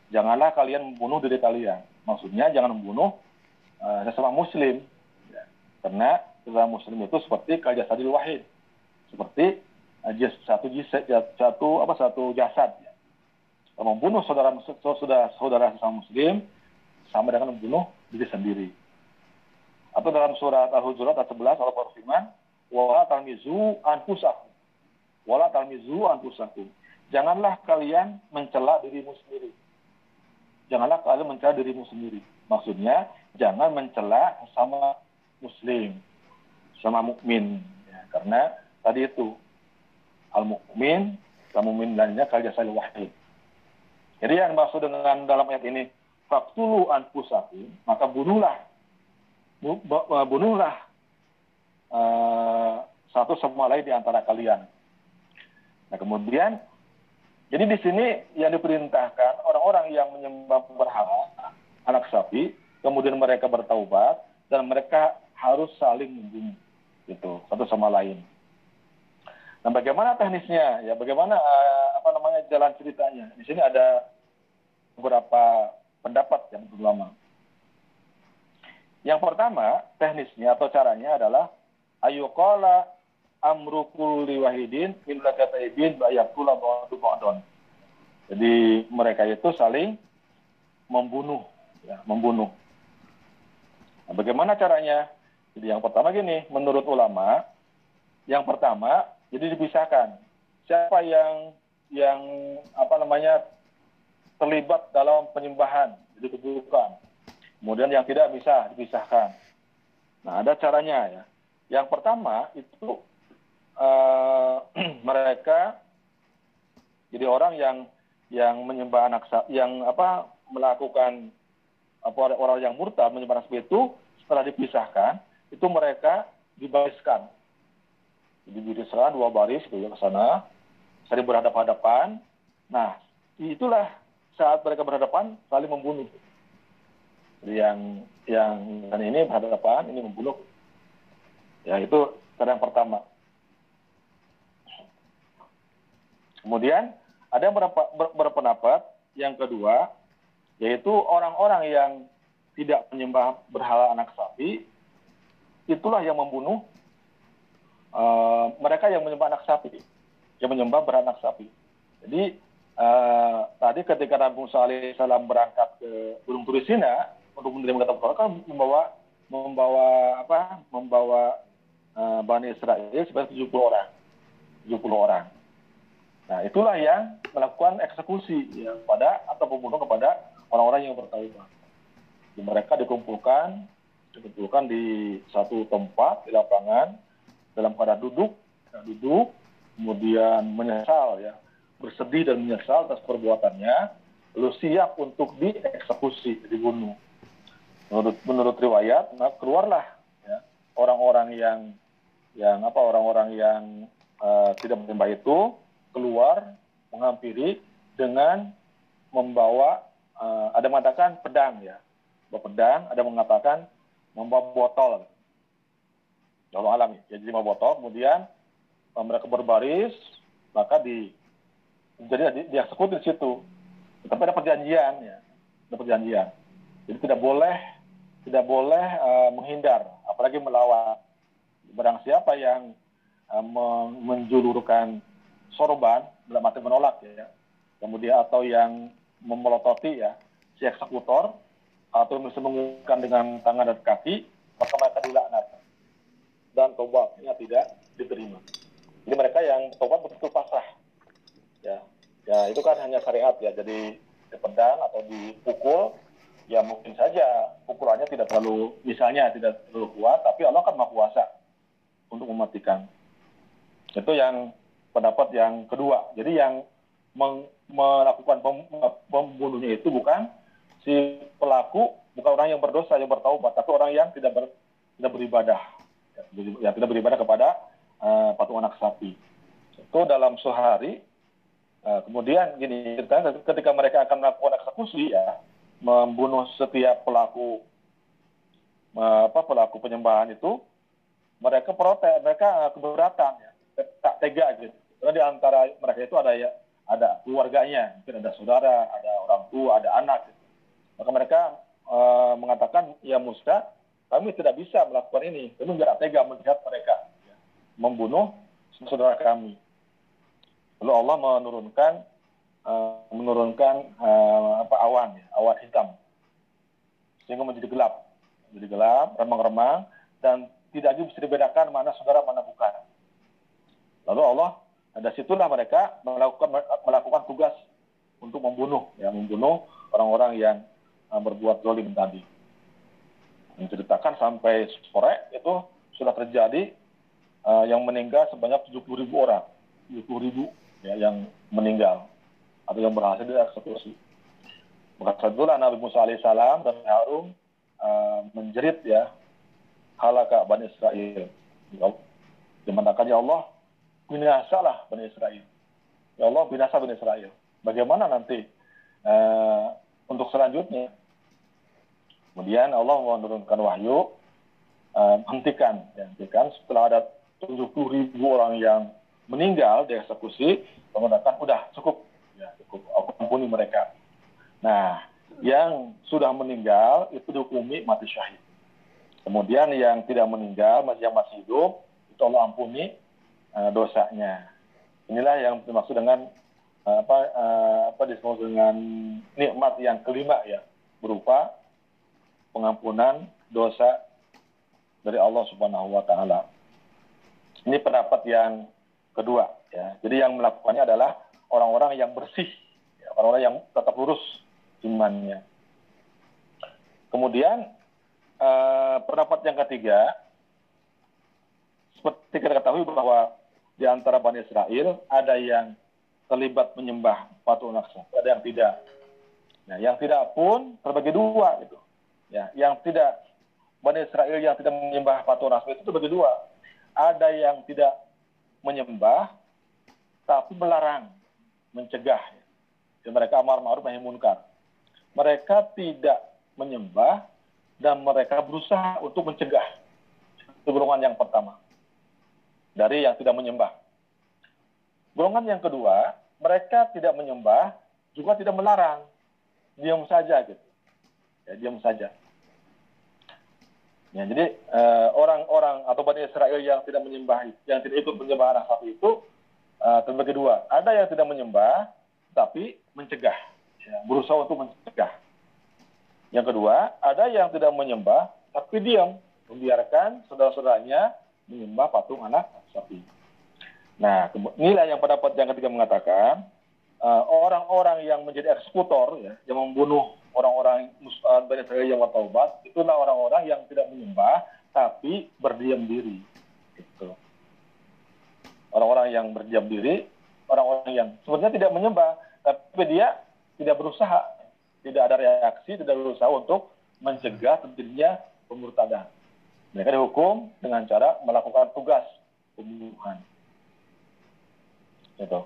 Janganlah kalian membunuh diri kalian. Maksudnya jangan membunuh uh, sesama muslim. Ya. Karena sesama muslim itu seperti kajasadil wahid. Seperti satu jasad, satu apa satu jasad ya. membunuh saudara saudara saudara sesama muslim sama dengan membunuh diri sendiri atau dalam surat al-hujurat ayat 11 Allah berfirman wala talmizu anfusakum wala talmizu anfusakum janganlah kalian mencela dirimu sendiri janganlah kalian mencela dirimu sendiri maksudnya jangan mencela sama muslim sama mukmin ya, karena tadi itu al-mu'min, al-mu'min lainnya kal jasal wahid. Jadi yang maksud dengan dalam ayat ini, faktulu anfusakum, maka bunuhlah, bunuhlah uh, satu sama lain di antara kalian. Nah kemudian, jadi di sini yang diperintahkan orang-orang yang menyembah berhala, anak sapi, kemudian mereka bertaubat, dan mereka harus saling membunuh, gitu, satu sama lain. Nah, bagaimana teknisnya? Ya, bagaimana uh, apa namanya jalan ceritanya? Di sini ada beberapa pendapat yang ulama. Yang pertama, teknisnya atau caranya adalah ayuqala amru kulli wahidin illa kataibin bayakula ba'du ba'don. Jadi mereka itu saling membunuh, ya, membunuh. Nah, bagaimana caranya? Jadi yang pertama gini, menurut ulama, yang pertama jadi dipisahkan. Siapa yang yang apa namanya terlibat dalam penyembahan, jadi keburukan. Kemudian yang tidak bisa dipisahkan. Nah, ada caranya ya. Yang pertama itu uh, mereka jadi orang yang yang menyembah anak yang apa melakukan apa orang yang murtad menyembah anak itu setelah dipisahkan itu mereka dibariskan jadi diriskan dua baris gitu ya ke sana, saling berhadapan-hadapan. Nah, itulah saat mereka berhadapan saling membunuh. Jadi yang yang dan ini berhadapan, ini membunuh. Ya itu cara yang pertama. Kemudian ada yang ber, berpendapat yang kedua yaitu orang-orang yang tidak menyembah berhala anak sapi itulah yang membunuh uh, mereka yang menyembah anak sapi, yang menyembah beranak sapi. Jadi uh, tadi ketika Nabi Musa alaihissalam berangkat ke Gunung Turisina untuk menerima kata kan membawa membawa apa? Membawa uh, Bani Israel sebanyak 70 orang. 70 orang. Nah, itulah yang melakukan eksekusi ya, pada atau pembunuh kepada orang-orang yang bertaubat. Mereka dikumpulkan dikumpulkan di satu tempat di lapangan dalam keadaan duduk, ya, duduk, kemudian menyesal ya, bersedih dan menyesal atas perbuatannya, lalu siap untuk dieksekusi, dibunuh. Menurut menurut riwayat, nah, keluarlah ya, orang-orang yang yang apa orang-orang yang uh, tidak menyembah itu keluar menghampiri dengan membawa uh, ada mengatakan pedang ya, bawa pedang, ada mengatakan membawa botol. Allah alam ya. Jadi lima botol kemudian uh, mereka berbaris maka di jadi di, dieksekusi di situ. Tapi ada perjanjian ya. Ada perjanjian. Jadi tidak boleh tidak boleh uh, menghindar apalagi melawan. Barang siapa yang uh, menjulurkan sorban dalam arti menolak ya kemudian atau yang memelototi ya si eksekutor atau bisa menggunakan dengan tangan dan kaki, maka mereka dilaknat dan tobatnya tidak diterima. Jadi mereka yang tobat betul pasrah, ya, ya itu kan hanya syariat ya. Jadi dipedang atau dipukul, ya mungkin saja pukulannya tidak terlalu, misalnya tidak terlalu kuat, tapi Allah kan maha kuasa untuk mematikan. Itu yang pendapat yang kedua. Jadi yang melakukan pem- pembunuhnya itu bukan si pelaku, bukan orang yang berdosa yang bertaubat, tapi orang yang tidak ber, tidak beribadah, ya, yang tidak beribadah kepada uh, patung anak sapi. Itu dalam sehari. Uh, kemudian gini, ketika mereka akan melakukan eksekusi ya, membunuh setiap pelaku uh, apa pelaku penyembahan itu, mereka protes, mereka keberatan ya, tak tega gitu. Karena di antara mereka itu ada ya ada keluarganya, mungkin ada saudara, ada orang tua, ada anak. Maka mereka uh, mengatakan, ya Musta, kami tidak bisa melakukan ini. Kami tidak tega melihat mereka ya, membunuh saudara kami. Lalu Allah menurunkan uh, menurunkan uh, apa awan, ya, awan hitam, sehingga menjadi gelap, menjadi gelap, remang-remang, dan tidak lagi bisa dibedakan mana saudara mana bukan. Lalu Allah dari situlah mereka melakukan melakukan tugas untuk membunuh, ya membunuh orang-orang yang uh, berbuat zalim tadi. Menceritakan sampai sore itu sudah terjadi uh, yang meninggal sebanyak 70 ribu orang, 70 ribu ya, yang meninggal atau yang berhasil dieksekusi. Maka itulah Nabi Musa alaihissalam dan Harun uh, menjerit ya halaka Bani Israel. Dimanakan ya Allah binasalah Bani Israel. Ya Allah binasa Bani Israel. Bagaimana nanti uh, untuk selanjutnya? Kemudian Allah menurunkan wahyu, uh, hentikan, ya, hentikan setelah ada 70 ribu orang yang meninggal dieksekusi, mengatakan udah cukup, ya cukup, aku ampuni mereka. Nah, yang sudah meninggal itu dihukumi mati syahid. Kemudian yang tidak meninggal, yang masih hidup, itu Allah ampuni uh, dosanya. Inilah yang dimaksud dengan uh, apa uh, apa disebut dengan nikmat yang kelima ya, berupa pengampunan dosa dari Allah Subhanahu wa taala. Ini pendapat yang kedua ya. Jadi yang melakukannya adalah orang-orang yang bersih, ya, orang-orang yang tetap lurus imannya. Kemudian uh, pendapat yang ketiga seperti kita ketahui bahwa di antara Bani Israel ada yang terlibat menyembah patung naksa, ada yang tidak. Nah, yang tidak pun terbagi dua gitu. Ya, yang tidak Bani Israel yang tidak menyembah patung naksa itu terbagi dua. Ada yang tidak menyembah tapi melarang, mencegah. Ya, mereka amar ma'ruf nahi munkar. Mereka tidak menyembah dan mereka berusaha untuk mencegah. Itu golongan yang pertama dari yang tidak menyembah. Golongan yang kedua, mereka tidak menyembah, juga tidak melarang. Diam saja gitu. Ya, diam saja. Ya, jadi orang-orang uh, atau Bani Israel yang tidak menyembah, yang tidak ikut menyembah anak sapi itu uh, terbagi dua. Ada yang tidak menyembah, tapi mencegah. Ya, berusaha untuk mencegah. Yang kedua, ada yang tidak menyembah, tapi diam. Membiarkan saudara-saudaranya menyembah patung anak Nah, inilah yang pendapat yang ketiga mengatakan orang-orang uh, yang menjadi eksekutor, ya, yang membunuh orang-orang uh, Bani Israel yang bertaubat, itulah orang-orang yang tidak menyembah tapi berdiam diri. Gitu. Orang-orang yang berdiam diri, orang-orang yang sebenarnya tidak menyembah, tapi dia tidak berusaha, tidak ada reaksi, tidak berusaha untuk mencegah terjadinya pemurtadan. Mereka dihukum dengan cara melakukan tugas pembunuhan. Gitu.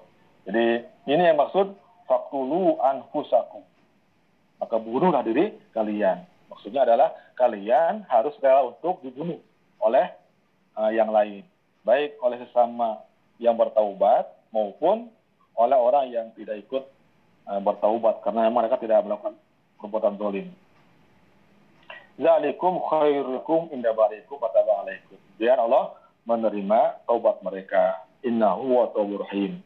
Jadi ini yang maksud faktulu anfusakum. Maka bunuhlah diri kalian. Maksudnya adalah kalian harus rela untuk dibunuh oleh uh, yang lain. Baik oleh sesama yang bertaubat maupun oleh orang yang tidak ikut uh, bertaubat karena mereka tidak melakukan perbuatan zalim. Zalikum khairukum inda barikum alaikum. Biar Allah menerima taubat mereka. Innahu wa tawbur rahim.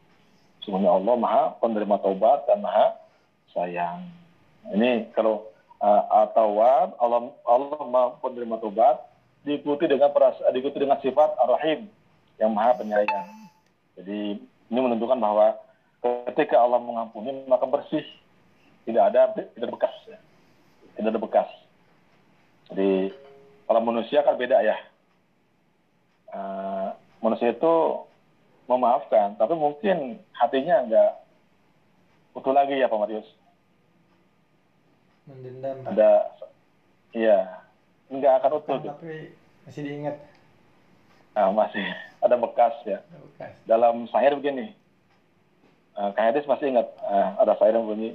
Semuanya Allah maha penerima taubat dan maha sayang. Ini kalau uh, atau Allah Allah maha penerima tobat diikuti dengan diikuti dengan sifat ar-rahim yang maha penyayang. Jadi ini menunjukkan bahwa ketika Allah mengampuni maka bersih, tidak ada tidak ada bekas, ya. tidak ada bekas. Jadi kalau manusia kan beda ya. Uh, manusia itu memaafkan, tapi mungkin hatinya enggak utuh lagi ya Pak Marius. Mendendam. Ada, iya, enggak akan utuh. Tapi masih diingat. Nah, masih ada bekas ya. Ada bekas. Dalam syair begini, uh, Hadis masih ingat uh, ada syair yang bunyi,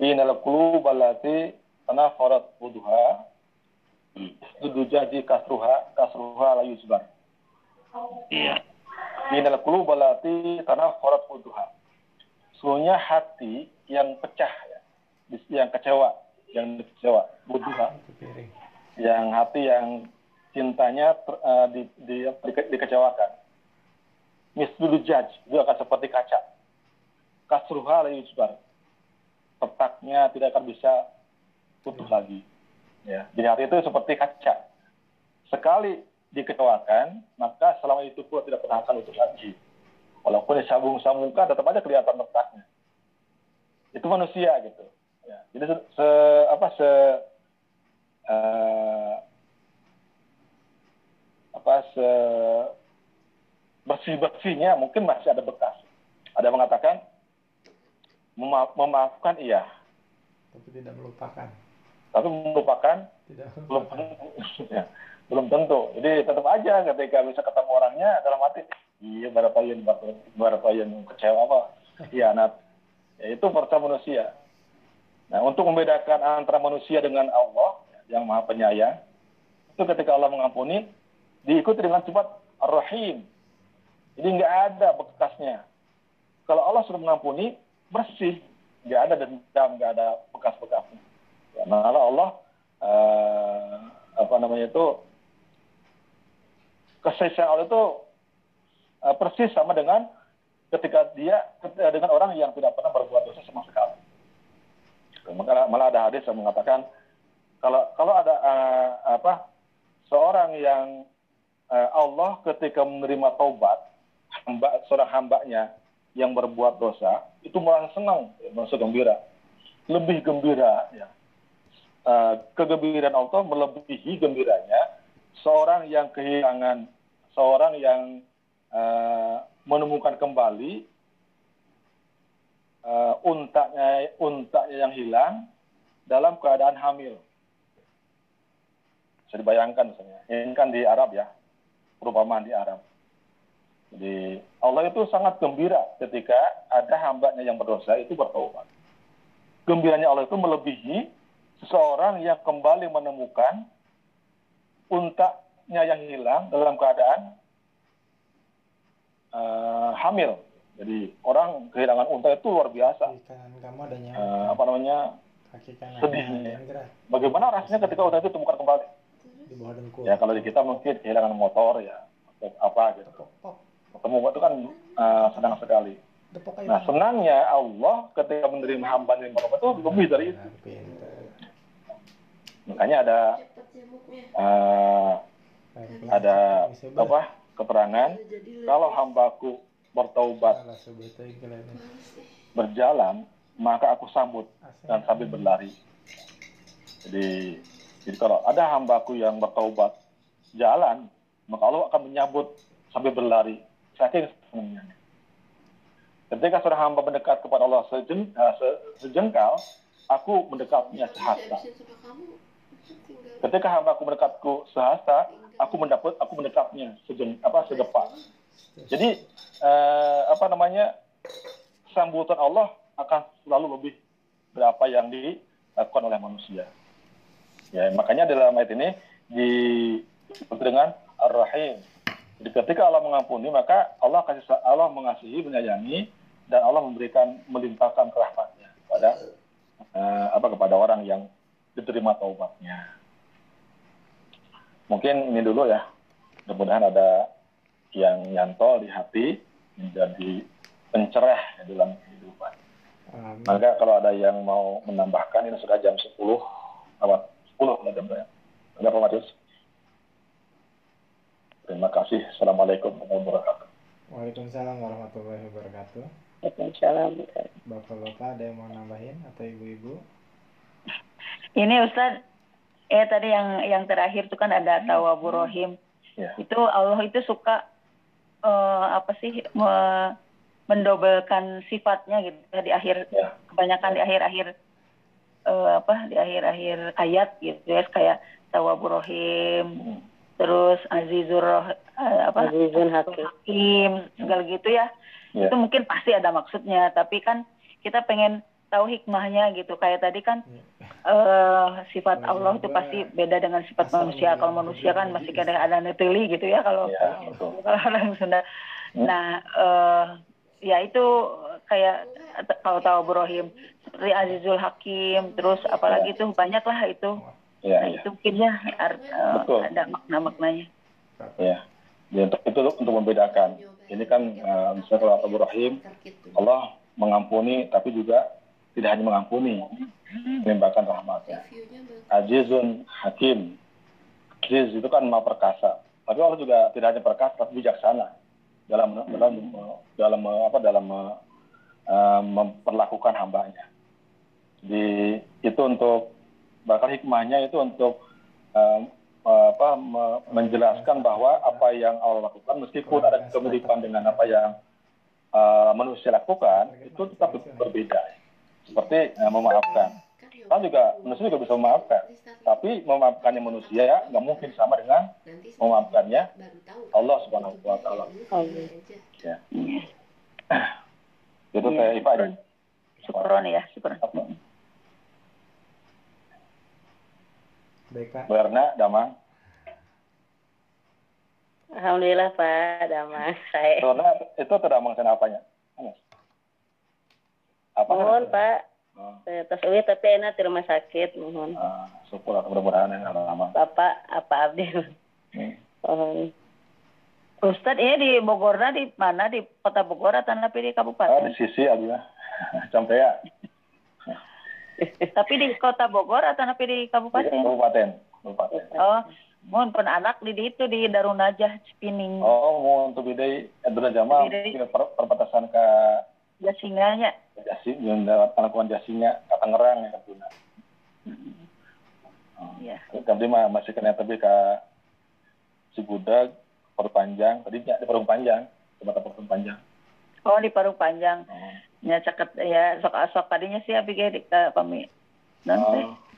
Inal qulub allati tanafarat wuduha Sudu jadi kasruha kasruha la yusbar. Iya. Inal qulub allati tanafarat wuduha. Sesungguhnya hati yang pecah ya, yang kecewa, yang kecewa, wuduha, Itu piring. yang hati yang cintanya ter- eh, di, di, di- dikecewakan. Mislu jaj itu akan seperti kaca. Kasruha la yusbar. Petaknya tidak akan bisa utuh lagi. Ya, jadi hati itu seperti kaca. Sekali dikecewakan, maka selama itu pula tidak pernah akan utuh lagi. Walaupun disambung-sambungkan, tetap aja kelihatan letaknya. Itu manusia gitu. Ya, jadi se, se- apa se eh, apa se bersih bersihnya mungkin masih ada bekas. Ada yang mengatakan mema- memaafkan iya, Tapi tidak melupakan. Tapi melupakan Tidak belum. Ya, belum tentu. Jadi tetap aja ketika bisa ketemu orangnya dalam hati, iya berapa yang berapa yang kecewa apa, hianat. Ya, itu persa manusia. Nah, untuk membedakan antara manusia dengan Allah yang Maha Penyayang, itu ketika Allah mengampuni diikuti dengan sifat Ar-Rahim. Jadi nggak ada bekasnya. Kalau Allah sudah mengampuni, bersih, nggak ada dendam, nggak ada bekas-bekasnya. Malah Allah eh, apa namanya itu kesayang Allah itu eh, persis sama dengan ketika dia dengan orang yang tidak pernah berbuat dosa sama sekali. Malah, malah ada hadis yang mengatakan kalau kalau ada eh, apa seorang yang eh, Allah ketika menerima taubat hamba seorang hambanya yang berbuat dosa itu malah senang, merasa gembira, lebih gembira ya. Eh, kegembiraan Allah melebihi gembiranya seorang yang kehilangan seorang yang eh, menemukan kembali eh, untanya untanya yang hilang dalam keadaan hamil. Bisa dibayangkan misalnya. Ini kan di Arab ya, perumpamaan di Arab. Jadi Allah itu sangat gembira ketika ada hambanya yang berdosa itu bertobat. Gembiranya Allah itu melebihi seseorang yang kembali menemukan untanya yang hilang dalam keadaan eh, hamil. Jadi orang kehilangan unta itu luar biasa. Nyawa. apa namanya? Sedihnya. gerak Bagaimana rasanya ketika unta itu ditemukan kembali? di bawah dengkul. Ya kalau di kita mungkin kehilangan motor ya atau apa gitu. Ketemu itu kan eh, senang sekali. Nah senangnya Allah ketika menerima hamba yang itu lebih dari itu. Makanya ada Pelan-pelan. ada apa keterangan kalau hambaku bertaubat berjalan maka aku sambut dan sambil berlari. Jadi jadi kalau ada hambaku yang bertaubat jalan maka Allah akan menyambut sambil berlari saking senangnya. Ketika seorang hamba mendekat kepada Allah eh, se- sejengkal, aku mendekatnya sehasta. Ketika hambaku mendekatku sehasta, aku mendapat aku mendekatnya sejeng apa sedepak. Jadi eh, apa namanya sambutan Allah akan selalu lebih dari apa yang dilakukan oleh manusia. Ya makanya dalam ayat ini disebut dengan Ar-Rahim. Jadi ketika Allah mengampuni maka Allah kasih Allah mengasihi menyayangi dan Allah memberikan melimpahkan rahmatnya kepada eh, apa kepada orang yang diterima taubatnya. Mungkin ini dulu ya. Mudah-mudahan ada yang nyantol di hati menjadi pencerah ya dalam kehidupan. Amin. Maka kalau ada yang mau menambahkan ini sudah jam 10 apa 10 lah jam saya. Enggak Pak Matius? Terima kasih. Assalamualaikum warahmatullahi wabarakatuh. Waalaikumsalam warahmatullahi wabarakatuh. Waalaikumsalam. Bapak-bapak ada yang mau nambahin atau ibu-ibu? Ini Ustaz, eh tadi yang yang terakhir itu kan ada tawabur rahim. Ya. Itu Allah itu suka eh, apa sih me- mendobelkan sifatnya gitu ya, di akhir Ya. kebanyakan di akhir-akhir eh, apa di akhir-akhir ayat gitu ya kayak tawabur rahim, terus azizur eh, apa Azizun Hakim. hakim segala gitu ya. Ya. Itu mungkin pasti ada maksudnya, tapi kan kita pengen tahu hikmahnya gitu. Kayak tadi kan eh sifat Allah itu pasti beda dengan sifat manusia. Kalau manusia kan masih ada ada neteli gitu ya kalau Ya, kalau orang Sunda. Hmm. Nah, eh ya itu kayak kalau tahu Ibrahim seperti Azizul Hakim, terus apalagi tuh banyak lah itu. Ya, Nah, ya. itu mungkin ya Betul. ada makna-maknanya. Ya. Ya, untuk itu untuk membedakan. Ini kan eh, misalnya kalau Abu Rahim, Allah mengampuni tapi juga tidak hanya mengampuni, menimpakan rahmatnya. Azizun Hakim. Aziz itu kan maha perkasa. Tapi Allah juga tidak hanya perkasa tapi bijaksana dalam dalam dalam apa dalam eh, memperlakukan hambanya. Di itu untuk bahkan hikmahnya itu untuk eh, apa me- menjelaskan bahwa apa yang Allah lakukan meskipun ada kemiripan dengan apa yang eh, manusia lakukan itu tetap berbeda. Seperti eh, memaafkan. Kita juga manusia juga bisa memaafkan. Tapi memaafkannya manusia ya nggak mungkin sama dengan memaafkannya Allah Subhanahu wa taala. Ya. Itu saya Ipa aja. Syukron ya, syukron. Baik Pak. Bu Erna, Damang. Alhamdulillah Pak, damai. Saya. Karena itu terdamang sana apanya? Anas? Apa? Mohon Pak, Oh, uwi tapi enak di rumah sakit. Mohon. ah, syukur lah, mudah-mudahan yang lama. Bapak, apa abdi? Hmm. Mohon. Ustadz ini di Bogorna di mana di kota Bogor atau tapi di Ah, kabupaten? di sisi Abdullah. Sampai ya. Tapi di kota Bogor atau tapi di kabupaten? Kabupaten. Kabupaten. Oh, mohon pun anak di di itu di Darunajah Spining. Oh, Edra Jamal Bidai. ke per- perbatasan ke Jasinganya. Jasi, yang lewat Pangkuan Jasinya Tangerang ya Katuna. Oh. Iya. Tapi mah masih kena tapi ke Cibudag, Perpanjang, tadi di Parung Panjang, Kecamatan Parung Panjang. Oh, di Parung Panjang. Oh. Ya ya sok sok tadinya sih abi ge di ke pami. Nanti Oh.